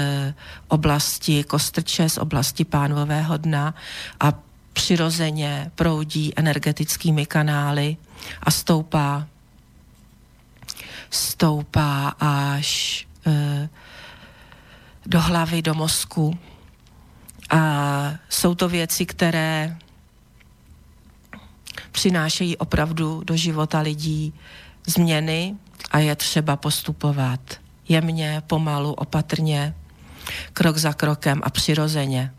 oblasti kostrče, z oblasti pánového dna a přirozeně proudí energetickými kanály a stoupá stoupá až e, do hlavy, do mozku. A jsou to věci, které přinášejí opravdu do života lidí změny a je třeba postupovat jemně, pomalu, opatrně, krok za krokem a přirozeně.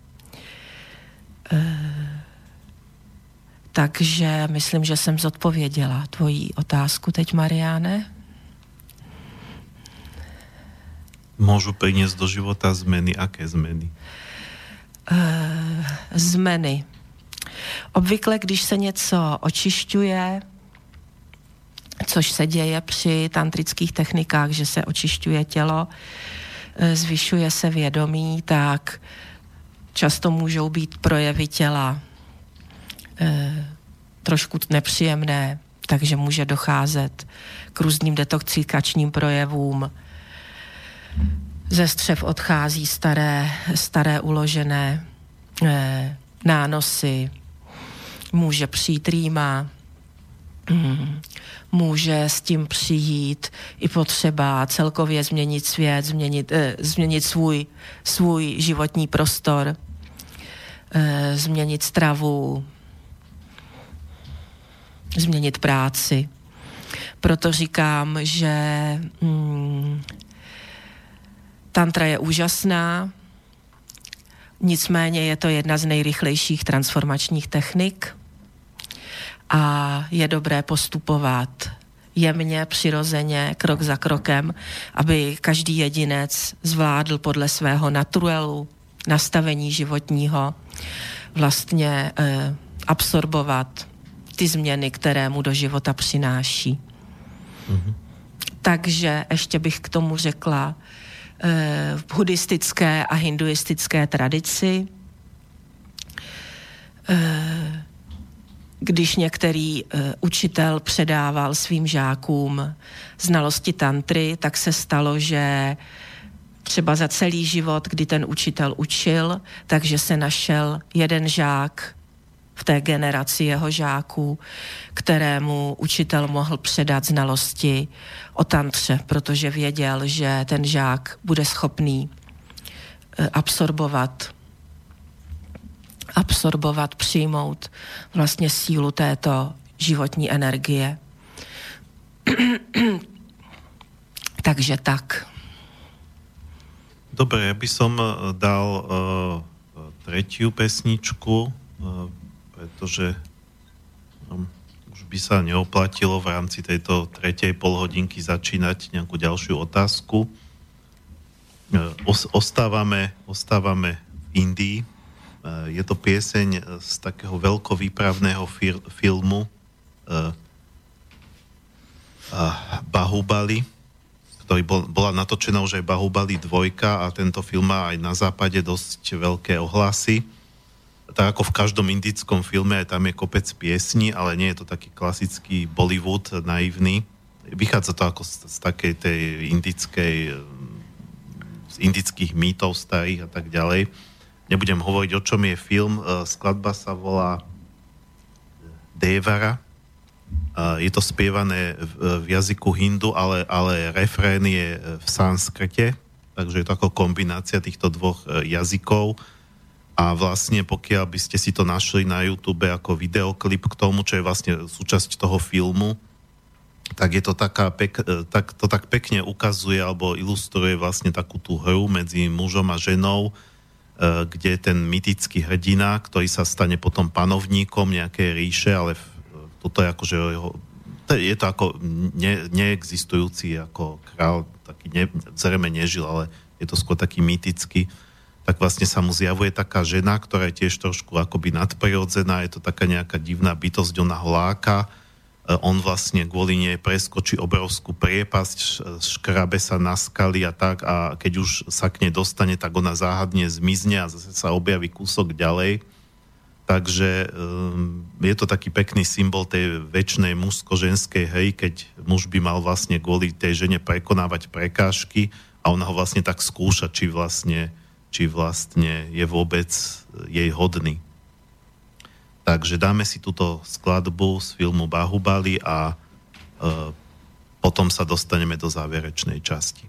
E, takže myslím, že jsem zodpověděla tvoji otázku teď, Mariáne. Můžu priniesť do života zmeny. Aké zmeny? E, zmeny. Obvykle, když se něco očišťuje, což se děje při tantrických technikách, že se očišťuje tělo, e, zvyšuje se vědomí, tak často můžou být projevy těla e, trošku nepříjemné, takže může docházet k různým detoxikačním projevům. Ze střev odchází staré, staré uložené e, nánosy, může přijít rýma, mm, může s tím přijít i potřeba celkově změnit svět, změnit, eh, změnit svůj, svůj životní prostor, eh, změnit stravu, změnit práci. Proto říkám, že mm, tantra je úžasná, nicméně je to jedna z nejrychlejších transformačních technik a je dobré postupovat jemně, přirozeně, krok za krokem, aby každý jedinec zvládl podle svého naturelu, nastavení životního, vlastně eh, absorbovat ty změny, které mu do života přináší. Mm-hmm. Takže ještě bych k tomu řekla, eh, v buddhistické a hinduistické tradici eh, když některý eh, učitel předával svým žákům znalosti tantry, tak se stalo, že třeba za celý život, kdy ten učitel učil, takže se našel jeden žák v té generaci jeho žáků, kterému učitel mohl předat znalosti o tantře, protože věděl, že ten žák bude schopný eh, absorbovat absorbovat, přijmout vlastně sílu této životní energie. [clears throat] Takže tak. Dobre, ja by som eh, dal uh, tretiu pesničku, uh, pretože um, už by sa neoplatilo v rámci tejto tretej polhodinky začínať nejakú ďalšiu otázku. Uh, os, ostávame, ostávame v Indii. Uh, je to pieseň z takého veľkovýpravného fil, filmu uh, Bahubali, ktorý bol, bola natočená už aj Bahubali 2 a tento film má aj na západe dosť veľké ohlasy. Tak ako v každom indickom filme, aj tam je kopec piesní, ale nie je to taký klasický Bollywood naivný. Vychádza to ako z, z takej tej indickej z indických mýtov starých a tak ďalej. Nebudem hovoriť, o čom je film. Skladba sa volá Devara, je to spievané v, jazyku hindu, ale, ale refrén je v sanskrte, takže je to ako kombinácia týchto dvoch jazykov. A vlastne pokiaľ by ste si to našli na YouTube ako videoklip k tomu, čo je vlastne súčasť toho filmu, tak je to taká pek, tak, to tak pekne ukazuje alebo ilustruje vlastne takú tú hru medzi mužom a ženou, kde ten mytický hrdina, ktorý sa stane potom panovníkom nejakej ríše, ale v toto je akože jeho, je to ako ne, neexistujúci ako král, taký ne, zrejme nežil, ale je to skôr taký mýtický, tak vlastne sa mu zjavuje taká žena, ktorá je tiež trošku akoby nadprirodzená, je to taká nejaká divná bytosť, ona ho láka, e, on vlastne kvôli nej preskočí obrovskú priepasť, škrabe sa na skaly a tak a keď už sa k nej dostane, tak ona záhadne zmizne a zase sa objaví kúsok ďalej Takže um, je to taký pekný symbol tej väčšnej mužsko-ženskej hej, keď muž by mal vlastne kvôli tej žene prekonávať prekážky a ona ho vlastne tak skúša, či vlastne, či vlastne je vôbec jej hodný. Takže dáme si túto skladbu z filmu Bahubali a uh, potom sa dostaneme do záverečnej časti.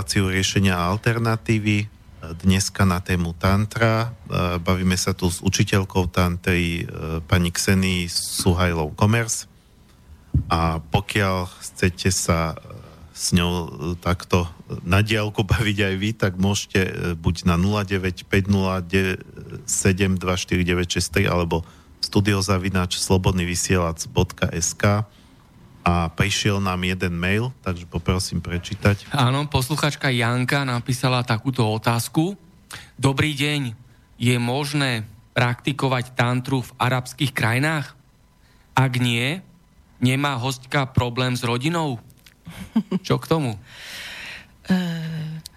Reláciu riešenia a alternatívy. Dneska na tému tantra. E, Bavíme sa tu s učiteľkou tantry e, pani Kseny Suhajlov Komers. A pokiaľ chcete sa e, s ňou e, takto na diálku [laughs] baviť aj vy, tak môžete e, buď na 0950724963 alebo studiozavinač slobodnyvysielac.sk a prišiel nám jeden mail, takže poprosím prečítať. Áno, posluchačka Janka napísala takúto otázku. Dobrý deň, je možné praktikovať tantru v arabských krajinách? Ak nie, nemá hostka problém s rodinou? Čo k tomu? [laughs]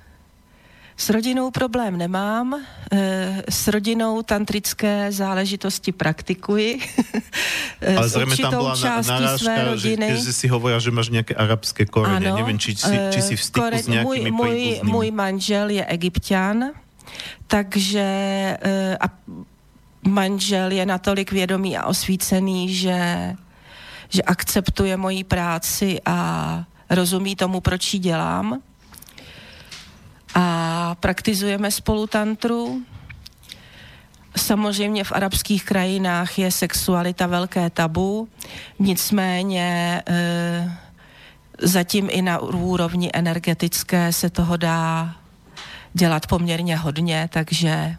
S rodinou problém nemám, eh, s rodinou tantrické záležitosti praktikuji. [laughs] Eh, Ale s zrejme tam své narážka, že, rodiny. že si hovorila, že máš nejaké arabské korene. Ano, Neviem, či, si, či si v styku eh, s nejakými můj, můj, můj manžel je egyptian, takže eh, a manžel je natolik vědomý a osvícený, že, že akceptuje moji práci a rozumí tomu, proč ji dělám. A praktizujeme spolu tantru. Samozřejmě v arabských krajinách je sexualita velké tabu, nicméně eh, zatím i na úrovni energetické se toho dá dělat poměrně hodně, takže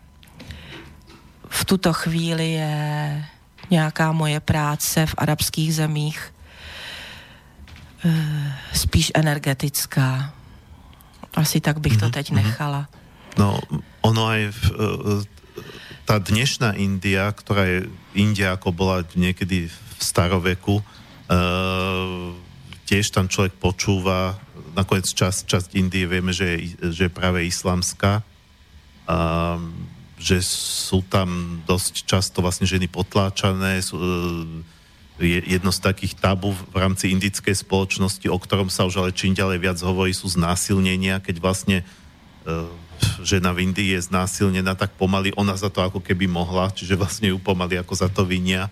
v tuto chvíli je nějaká moje práce v arabských zemích eh, spíš energetická. Asi tak bych to teď nechala. No, ono aj v, e, tá dnešná India, ktorá je India, ako bola niekedy v staroveku, uh, tiež tam človek počúva, nakoniec časť, časť Indie vieme, že je, že je práve islamská, uh, že sú tam dosť často vlastne ženy potláčané, sú, uh, jedno z takých tabu v rámci indickej spoločnosti, o ktorom sa už ale čím ďalej viac hovorí, sú znásilnenia, keď vlastne uh, žena v Indii je znásilnená, tak pomaly ona za to ako keby mohla, čiže vlastne ju pomaly ako za to vinia.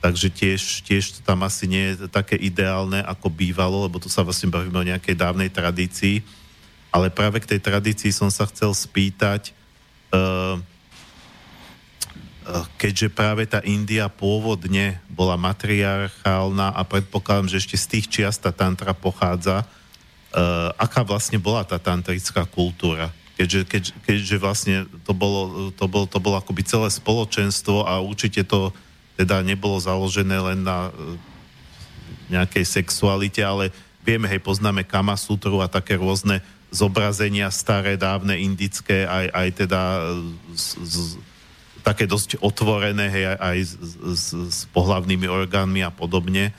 Takže tiež, tiež tam asi nie je také ideálne, ako bývalo, lebo tu sa vlastne bavíme o nejakej dávnej tradícii. Ale práve k tej tradícii som sa chcel spýtať, uh, keďže práve tá India pôvodne bola matriarchálna a predpokladám, že ešte z tých čiast tá tantra pochádza, uh, aká vlastne bola tá tantrická kultúra? Keďže, keď, keďže vlastne to bolo, to, bolo, to bolo akoby celé spoločenstvo a určite to teda nebolo založené len na uh, nejakej sexualite, ale vieme, hej, poznáme Kama Sutru a také rôzne zobrazenia staré, dávne, indické, aj, aj teda z, z, také dosť otvorené, hej, aj s, s, s pohlavnými orgánmi a podobne.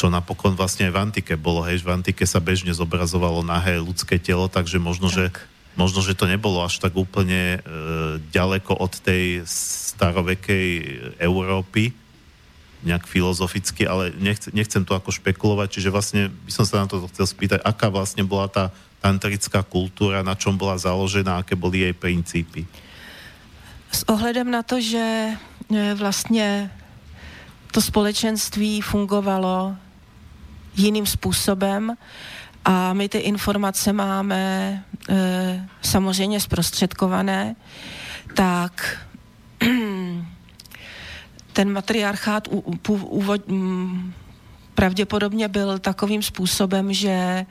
Čo napokon vlastne aj v antike bolo, hej, v antike sa bežne zobrazovalo nahé ľudské telo, takže možno, tak. že, možno, že to nebolo až tak úplne e, ďaleko od tej starovekej Európy, nejak filozoficky, ale nechcem, nechcem to ako špekulovať, čiže vlastne by som sa na to chcel spýtať, aká vlastne bola tá tantrická kultúra, na čom bola založená, aké boli jej princípy. S ohledem na to, že e, vlastně to společenství fungovalo jiným způsobem a my ty informace máme e, samozřejmě zprostředkované, tak [clears throat] ten matriarchát u, u, u, m, pravděpodobně byl takovým způsobem, že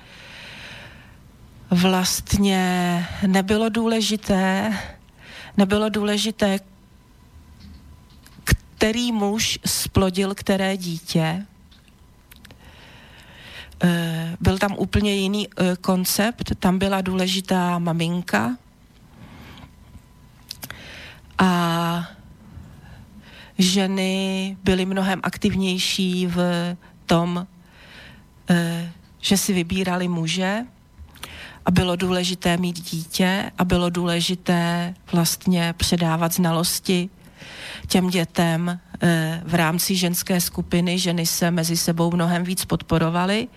vlastně nebylo důležité, nebylo důležité, který muž splodil které dítě. E, Byl tam úplně jiný e, koncept, tam byla důležitá maminka. A ženy byly mnohem aktivnější v tom, e, že si vybírali muže a bylo důležité mít dítě a bylo důležité vlastně předávat znalosti těm dětem eh, v rámci ženské skupiny. Ženy se mezi sebou mnohem víc podporovaly.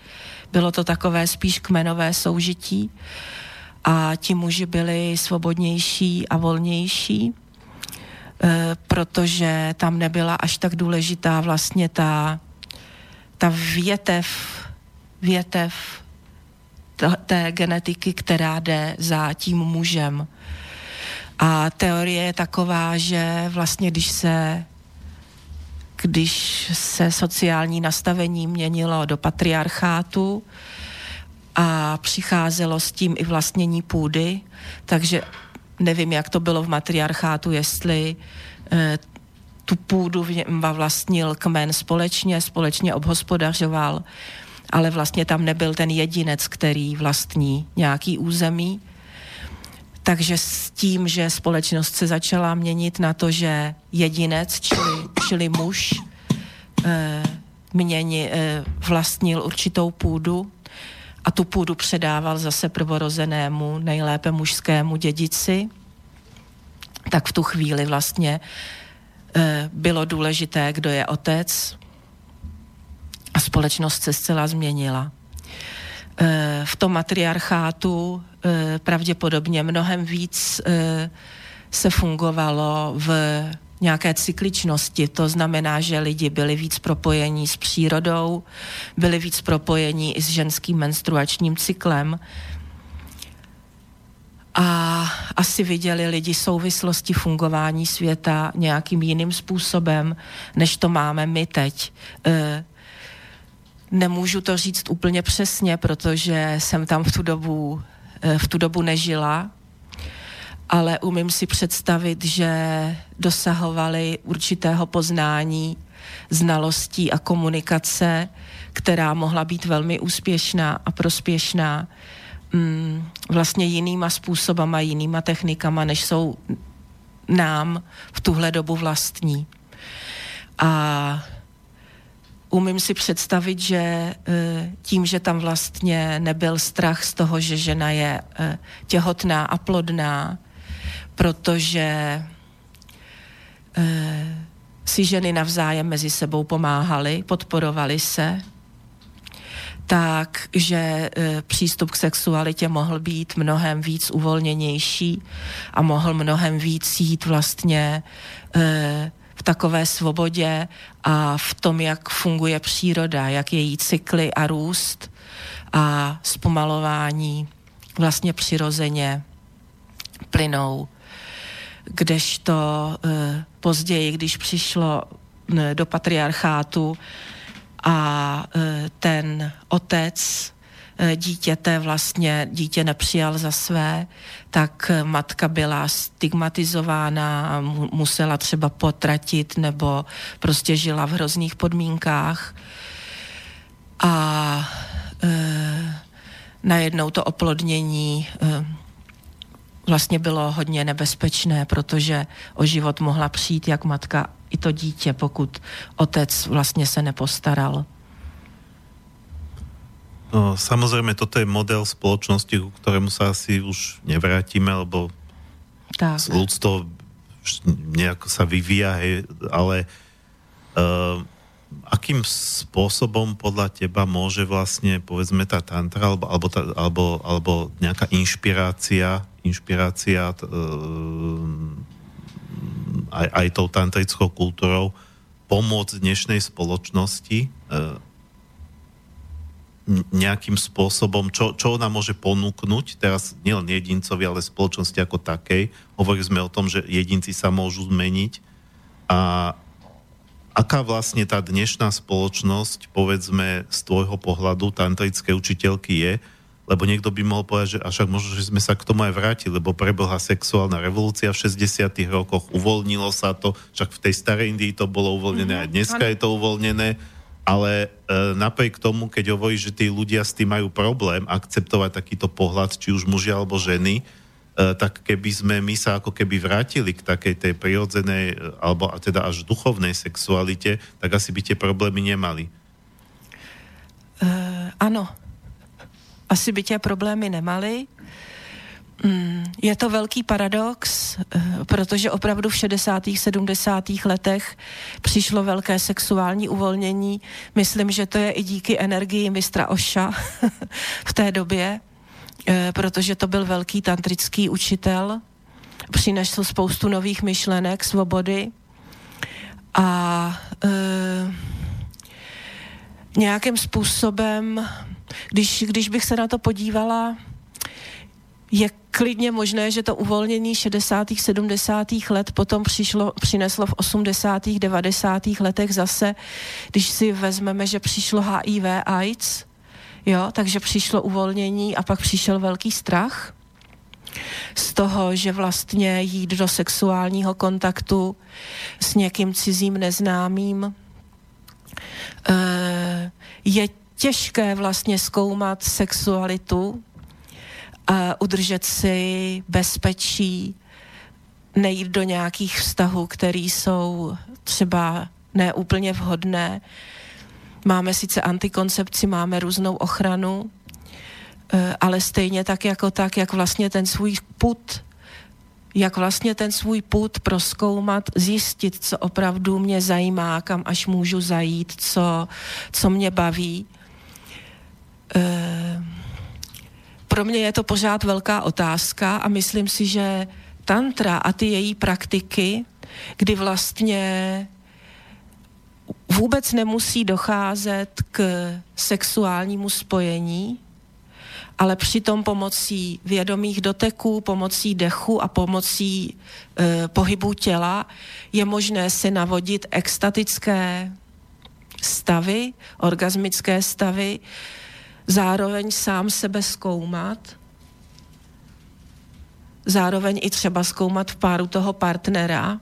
Bylo to takové spíš kmenové soužití a ti muži byli svobodnější a volnější, eh, protože tam nebyla až tak důležitá vlastně ta, ta větev, větev té genetiky, která jde za tím mužem. A teorie je taková, že vlastně když se když se sociální nastavení měnilo do patriarchátu a přicházelo s tím i vlastnění půdy, takže nevím, jak to bylo v matriarchátu, jestli e, tu půdu vlastnil kmen společně, společně obhospodařoval, ale vlastně tam nebyl ten jedinec, který vlastní nějaký území. Takže s tím, že společnost se začala měnit na to, že jedinec, čili, čili muž, e, měni, e, vlastnil určitou půdu a tu půdu předával zase prvorozenému, nejlépe mužskému dědici, tak v tu chvíli vlastně e, bylo důležité, kdo je otec, a společnost se zcela změnila. E, v tom matriarchátu e, pravděpodobně mnohem víc e, se fungovalo v nějaké cykličnosti. To znamená, že lidi byli víc propojení s přírodou, byli víc propojení i s ženským menstruačním cyklem. A asi viděli lidi souvislosti fungování světa nějakým jiným způsobem, než to máme my teď. Nemůžu to říct úplně přesně, protože jsem tam v tu dobu, eh, v tu dobu nežila, ale umím si představit, že dosahovali určitého poznání, znalostí a komunikace, která mohla být velmi úspěšná a prospěšná mm, vlastně jinýma způsobama, jinýma technikama, než jsou nám v tuhle dobu vlastní. A umím si představit, že eh, tím, že tam vlastně nebyl strach z toho, že žena je eh, těhotná a plodná, protože eh, si ženy navzájem mezi sebou pomáhaly, podporovaly se, tak, že přístup k sexualitě mohl být mnohem víc uvolněnější a mohl mnohem víc jít vlastně takové svobodě a v tom, jak funguje příroda, jak její cykly a růst a zpomalování vlastně přirozeně plynou. Kdežto e, později, když přišlo e, do patriarchátu a e, ten otec Eh, dítěte vlastně dítě nepřijal za své, tak eh, matka byla stigmatizována musela třeba potratit nebo prostě žila v hrozných podmínkách. A e, najednou to oplodnění e, vlastně bylo hodně nebezpečné, protože o život mohla přijít jak matka i to dítě, pokud otec vlastně se nepostaral. No, samozrejme, toto je model spoločnosti, ku ktorému sa asi už nevrátime, lebo tak. ľudstvo nejako sa vyvíja, hej, ale uh, akým spôsobom podľa teba môže vlastne, povedzme, tá tantra alebo, alebo, tá, alebo, alebo nejaká inšpirácia, inšpirácia uh, aj, aj tou tantrickou kultúrou pomôcť dnešnej spoločnosti uh, nejakým spôsobom, čo, čo ona môže ponúknuť, teraz nielen jedincovi, ale spoločnosti ako takej. Hovorili sme o tom, že jedinci sa môžu zmeniť. A aká vlastne tá dnešná spoločnosť, povedzme z tvojho pohľadu, tantrické učiteľky je, lebo niekto by mohol povedať, že však možno, že sme sa k tomu aj vrátili, lebo prebehla sexuálna revolúcia v 60 rokoch, uvoľnilo sa to, však v tej starej Indii to bolo uvoľnené, mm-hmm. a dneska je to uvoľnené ale e, napriek tomu, keď hovorí, že tí ľudia s tým majú problém akceptovať takýto pohľad, či už muži alebo ženy, e, tak keby sme my sa ako keby vrátili k takej tej prirodzenej, e, alebo teda až duchovnej sexualite, tak asi by tie problémy nemali. Uh, ano. Asi by tě problémy nemali. Mm, je to velký paradox, eh, protože opravdu v 60. 70. letech přišlo velké sexuální uvolnění. Myslím, že to je i díky energii mistra Oša [laughs] v té době, eh, protože to byl velký tantrický učitel, přinesl spoustu nových myšlenek, svobody a e, nějakým způsobem, když, když bych se na to podívala, je klidně možné, že to uvolnění 60. 70. let potom přišlo, přineslo v 80. 90. letech zase, když si vezmeme, že přišlo HIV AIDS, jo, takže přišlo uvolnění a pak přišel velký strach z toho, že vlastně jít do sexuálního kontaktu s někým cizím neznámým eh, je těžké vlastně zkoumat sexualitu udržet si bezpečí, nejít do nějakých vztahů, které jsou třeba neúplně vhodné. Máme sice antikoncepci, máme různou ochranu, eh, ale stejně tak jako tak, jak vlastně ten svůj put, jak vlastně ten svůj put proskoumat, zjistit, co opravdu mě zajímá, kam až můžu zajít, co, co mě baví. Uh, pro mě je to pořád velká otázka a myslím si, že tantra a ty její praktiky, kdy vlastně vůbec nemusí docházet k sexuálnímu spojení, ale přitom pomocí vědomých doteků, pomocí dechu a pomocí e, pohybu těla je možné si navodit extatické stavy, orgasmické stavy, zároveň sám sebe zkoumat, zároveň i třeba zkoumat v páru toho partnera,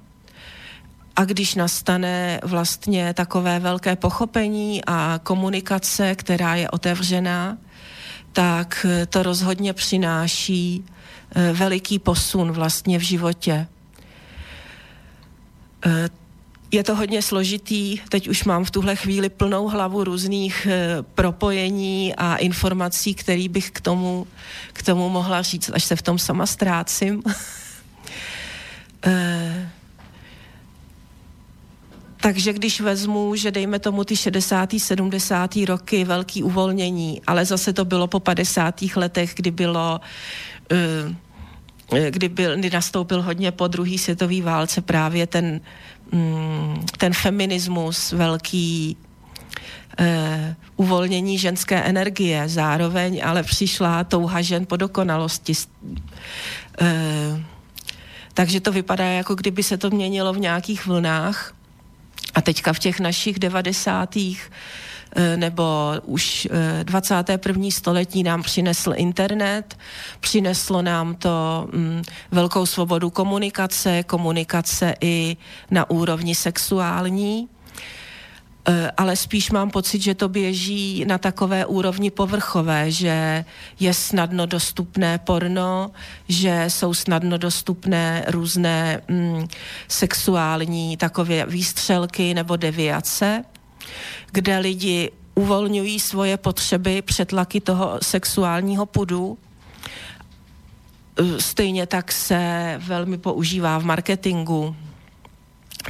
a když nastane vlastně takové velké pochopení a komunikace, která je otevřená, tak eh, to rozhodně přináší eh, veliký posun vlastně v životě. Je to hodně složitý, teď už mám v tuhle chvíli plnou hlavu různých eh, propojení a informací, který bych k tomu, k tomu mohla říct, až se v tom sama ztrácím. [laughs] Eh, takže když vezmu, že dejme tomu ty 60. 70. roky velký uvolnění, ale zase to bylo po 50. letech, kdy bylo eh, kdy, byl, kdy nastoupil hodně po druhé světové válce právě ten, mm, ten feminismus, velký eh, uvolnění ženské energie, zároveň ale přišla touha žen po dokonalosti. Eh, takže to vypadá, jako kdyby se to měnilo v nějakých vlnách. A teďka v těch našich devadesátých nebo už eh, 21. století nám přinesl internet, přineslo nám to mm, velkou svobodu komunikace, komunikace i na úrovni sexuální, Eh, ale spíš mám pocit, že to běží na takové úrovni povrchové, že je snadno dostupné porno, že jsou snadno dostupné různé mm, sexuální takové výstřelky nebo deviace, kde lidi uvolňují svoje potřeby, přetlaky toho sexuálního pudu. Stejně tak se velmi používá v marketingu,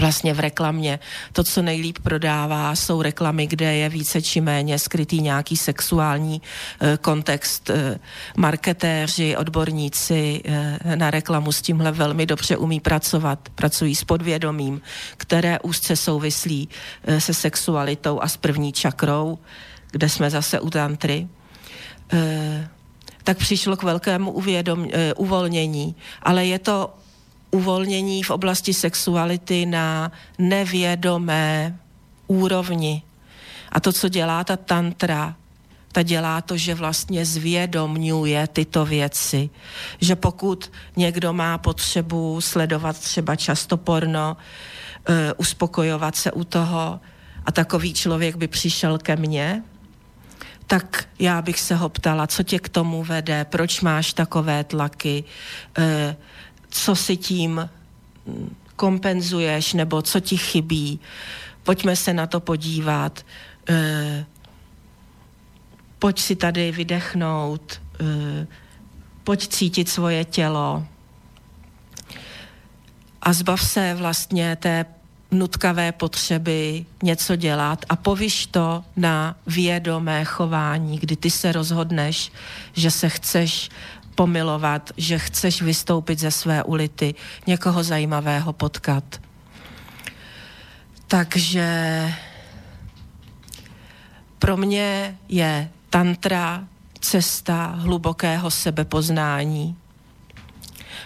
vlastně v reklamě. To, co nejlíp prodává, jsou reklamy, kde je více či méně skrytý nějaký sexuální eh, kontext. Eh, marketéři, odborníci eh, na reklamu s tímhle velmi dobře umí pracovat. Pracují s podvědomím, které úzce souvislí eh, se sexualitou a s první čakrou, kde jsme zase u tantry. Eh, tak přišlo k velkému uvědom, eh, uvolnění. Ale je to uvolnění v oblasti sexuality na nevědomé úrovni. A to, co dělá ta tantra, ta dělá to, že vlastně zvědomňuje tyto věci. Že pokud někdo má potřebu sledovat třeba často porno, uh, uspokojovat se u toho a takový člověk by přišel ke mně, tak já bych se ho ptala, co tě k tomu vede, proč máš takové tlaky, uh, co si tím kompenzuješ nebo co ti chybí. Pojďme se na to podívat. E, pojď si tady vydechnout, e, pojď cítit svoje tělo a zbav se vlastně té nutkavé potřeby něco dělat a povíš to na vědomé chování, kdy ty se rozhodneš, že se chceš pomilovat, že chceš vystoupit ze své ulity, někoho zajímavého potkat. Takže pro mě je tantra cesta hlubokého sebepoznání,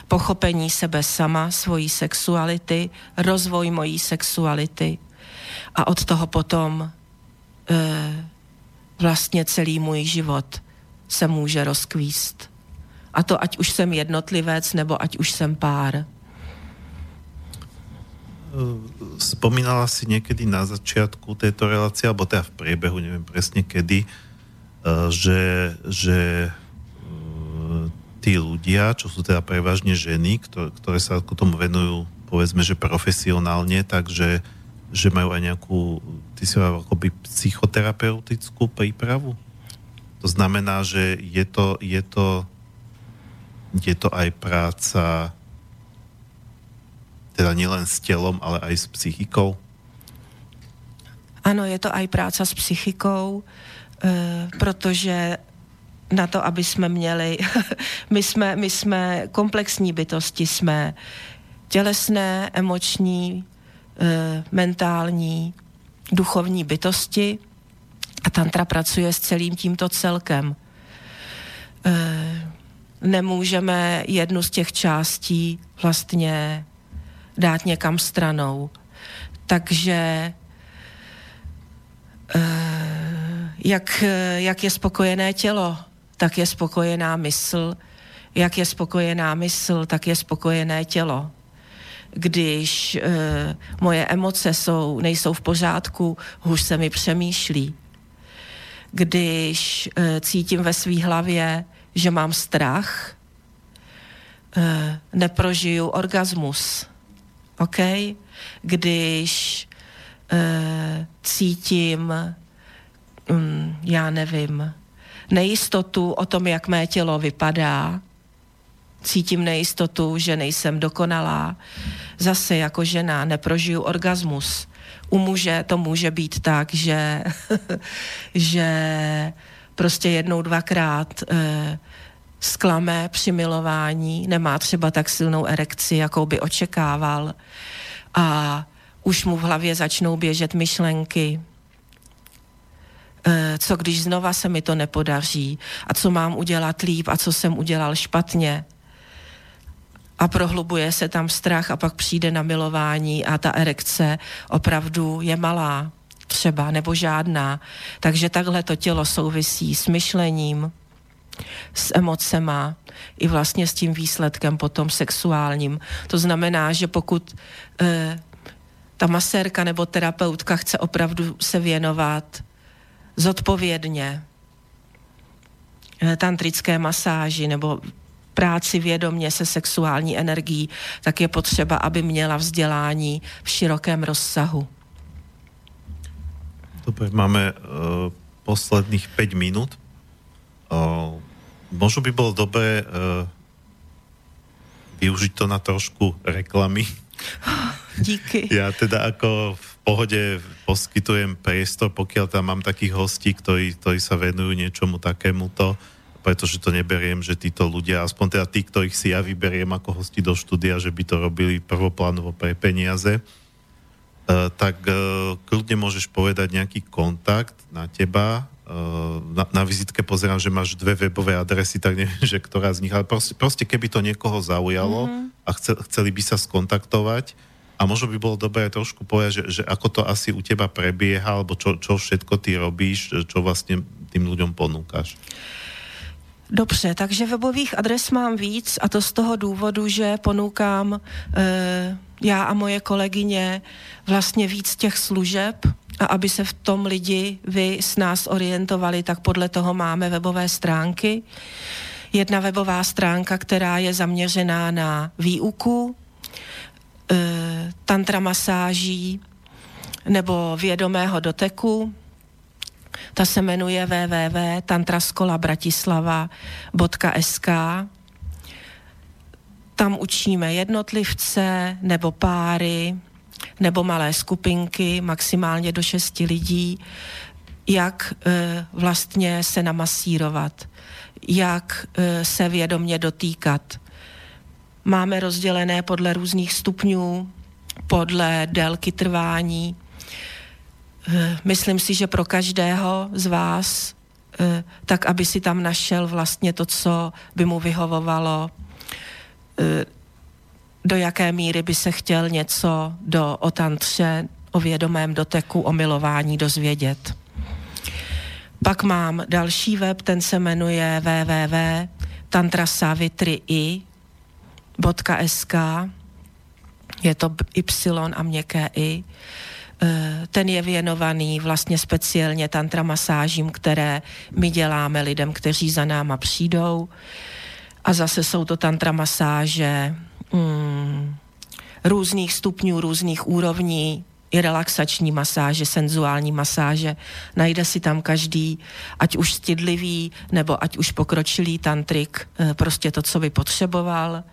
pochopení sebe sama, svojí sexuality, rozvoj mojí sexuality a od toho potom e, vlastně celý můj život se může rozkvíst. A to ať už jsem jednotlivec, nebo ať už jsem pár. Spomínala si niekedy na začiatku tejto relácie, alebo teda v priebehu, neviem presne kedy, eh, že, že eh, tí ľudia, čo sú teda prevažne ženy, ktoré sa k tomu venujú, povedzme, že profesionálne, takže že majú aj nejakú, ty si akoby psychoterapeutickú prípravu? To znamená, že je to, je to je to aj práca teda nielen s tělom, ale aj s psychikou? Ano, je to aj práca s psychikou, e, protože na to, aby jsme měli, [laughs] my jsme, my jsme komplexní bytosti, jsme tělesné, emoční, e, mentální, duchovní bytosti a tantra pracuje s celým tímto celkem. E, nemůžeme jednu z těch částí vlastně dát někam stranou. Takže eh, jak, jak je spokojené tělo, tak je spokojená mysl. Jak je spokojená mysl, tak je spokojené tělo. Když e, moje emoce jsou, nejsou v pořádku, hůř se mi přemýšlí. když eh, cítím ve své hlavě, že mám strach, eh, neprožiju orgasmus. OK? Když eh, cítím, mm, já nevím, nejistotu o tom, jak mé tělo vypadá, cítím nejistotu, že nejsem dokonalá, zase jako žena neprožiju orgasmus. U muže to může být tak, že, [laughs] že prostě jednou, dvakrát eh, sklame při milování, nemá třeba tak silnou erekci, jakou by očekával a už mu v hlavě začnou běžet myšlenky, eh, co když znova se mi to nepodaří a co mám udělat líp a co jsem udělal špatně. A prohlubuje se tam strach a pak přijde na milování a ta erekce opravdu je malá třeba nebo žádná. Takže takhle to tělo souvisí s myšlením, s emocema i vlastně s tím výsledkem potom sexuálním. To znamená, že pokud eh, ta masérka nebo terapeutka chce opravdu se věnovat zodpovědně eh, tantrické masáži nebo práci vědomě se sexuální energií, tak je potřeba, aby měla vzdělání v širokém rozsahu. Dobre, máme uh, posledných 5 minút. Uh, možno by bolo dobré uh, využiť to na trošku reklamy. Díky. [laughs] Ja teda ako v pohode poskytujem priestor, pokiaľ tam mám takých hostí, ktorí, ktorí sa venujú niečomu takémuto, pretože to neberiem, že títo ľudia, aspoň teda tí, ktorých si ja vyberiem ako hosti do štúdia, že by to robili prvoplánovo pre peniaze, tak uh, kľudne môžeš povedať nejaký kontakt na teba. Uh, na, na vizitke pozerám, že máš dve webové adresy, tak neviem, [laughs] že ktorá z nich, ale proste, proste keby to niekoho zaujalo mm-hmm. a chce, chceli by sa skontaktovať a možno by bolo dobré trošku povedať, že, že ako to asi u teba prebieha, alebo čo, čo všetko ty robíš, čo vlastne tým ľuďom ponúkaš. Dobře, takže webových adres mám víc a to z toho důvodu, že ponúkám e, já a moje kolegyně vlastně víc těch služeb a aby se v tom lidi vy s nás orientovali, tak podle toho máme webové stránky. Jedna webová stránka, která je zaměřená na výuku, e, tantra masáží nebo vědomého doteku, ta se jmenuje www.tantraskolabratislava.sk Tam učíme jednotlivce nebo páry nebo malé skupinky, maximálně do šesti lidí, jak e, vlastně se namasírovat, jak e, se vědomně dotýkat. Máme rozdělené podle různých stupňů, podle délky trvání, Eh, myslím si, že pro každého z vás, eh, tak aby si tam našel vlastně to, co by mu vyhovovalo, do jaké míry by se chtěl něco do, o tantře, o vědomém doteku, o milování dozvědět. Pak mám další web, ten se jmenuje www.tantrasavitri.sk je to Y a měkké I Eh, ten je věnovaný vlastně speciálně tantra masážím, které my děláme lidem, kteří za náma přijdou. A zase jsou to tantra masáže mm, různých stupňů, různých úrovní, i relaxační masáže, senzuální masáže. Najde si tam každý, ať už stydlivý, nebo ať už pokročilý tantrik, eh, prostě to, co by potřeboval.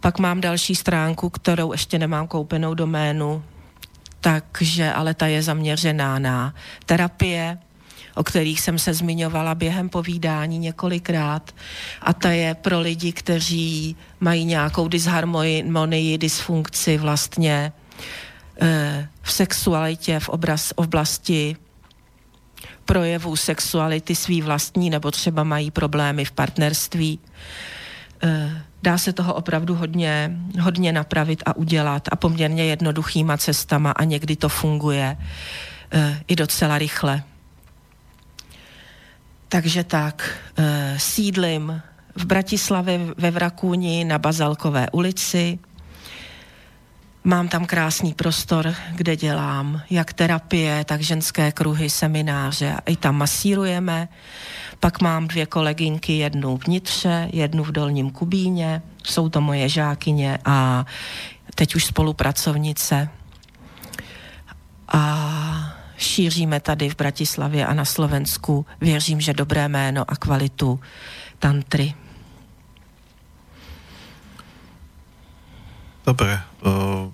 Pak mám další stránku, kterou ještě nemám koupenou doménu, takže ale ta je zaměřená na terapie, o kterých jsem se zmiňovala během povídání několikrát. A ta je pro lidi, kteří mají nějakou disharmonii, dysfunkci vlastně e, v sexualitě, v, obraz, oblasti projevů sexuality svý vlastní, nebo třeba mají problémy v partnerství. E, dá se toho opravdu hodně, hodně napravit a udělat a poměrně jednoduchýma cestama a někdy to funguje e, i docela rychle. Takže tak, e, sídlim v Bratislavě ve Vrakúni na Bazalkové ulici. Mám tam krásný prostor, kde dělám jak terapie, tak ženské kruhy, semináře. A I tam masírujeme. Pak mám dvě kolegynky, jednu vnitře, jednu v Dolním Kubíně. Jsou to moje žákyně a teď už spolupracovnice. A šíříme tady v Bratislavě a na Slovensku, věřím, že dobré jméno a kvalitu tantry. Dobre, uh,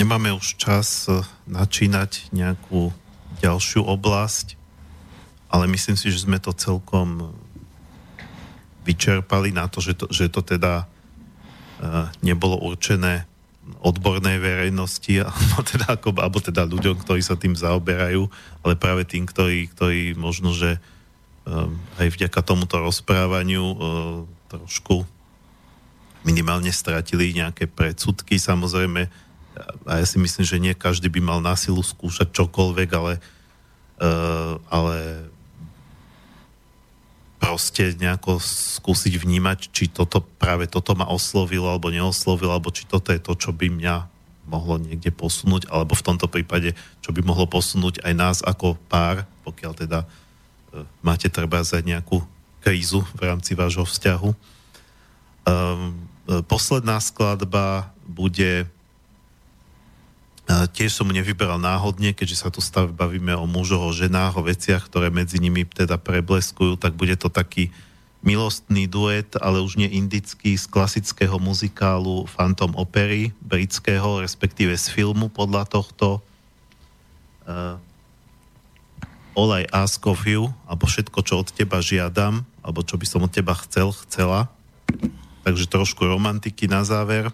nemáme už čas uh, načínať nejakú ďalšiu oblasť, ale myslím si, že sme to celkom vyčerpali na to, že to, že to teda uh, nebolo určené odbornej verejnosti, [laughs] alebo teda, ako, alebo teda ľuďom, ktorí sa tým zaoberajú, ale práve tým, ktorí, ktorí možno, že um, aj vďaka tomuto rozprávaniu uh, trošku minimálne stratili nejaké predsudky. Samozrejme, a ja si myslím, že nie každý by mal na silu skúšať čokoľvek, ale, uh, ale proste nejako skúsiť vnímať, či toto práve toto ma oslovilo alebo neoslovilo, alebo či toto je to, čo by mňa mohlo niekde posunúť, alebo v tomto prípade, čo by mohlo posunúť aj nás ako pár, pokiaľ teda uh, máte treba za nejakú krízu v rámci vášho vzťahu. Um, posledná skladba bude tiež som nevyberal náhodne, keďže sa tu stav bavíme o mužoch, o ženách, o veciach, ktoré medzi nimi teda prebleskujú, tak bude to taký milostný duet, ale už nie indický, z klasického muzikálu Phantom Opery, britského, respektíve z filmu podľa tohto. Uh, All I ask of you, alebo všetko, čo od teba žiadam, alebo čo by som od teba chcel, chcela takže trošku romantiky na záver.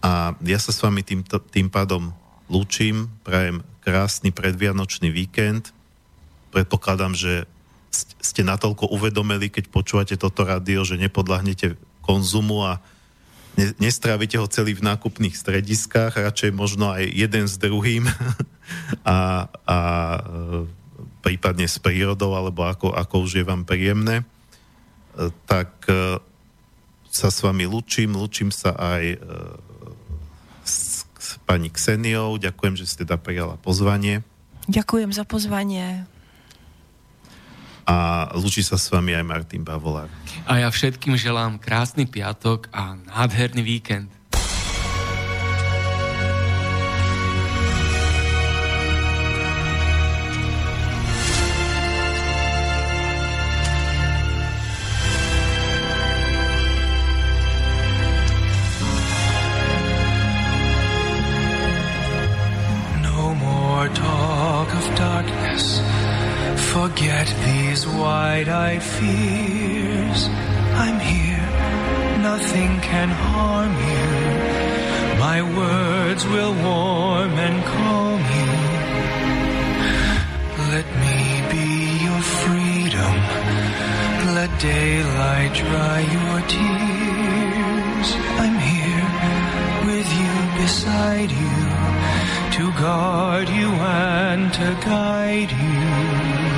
A ja sa s vami tým, tým pádom lúčim, prajem krásny predvianočný víkend. Predpokladám, že ste natoľko uvedomili, keď počúvate toto rádio, že nepodľahnete konzumu a ne, nestrávite ho celý v nákupných strediskách, radšej možno aj jeden s druhým [laughs] a, a e, prípadne s prírodou, alebo ako, ako už je vám príjemné. E, tak e, sa s vami lučím, lučím sa aj pani Kseniou, ďakujem, že ste teda prijala pozvanie. Ďakujem za pozvanie. A lučí sa s vami aj Martin Bavolár. A ja všetkým želám krásny piatok a nádherný víkend. Forget these wide-eyed fears. I'm here. Nothing can harm you. My words will warm and calm you. Let me be your freedom. Let daylight dry your tears. I'm here with you beside you to guard you and to guide you.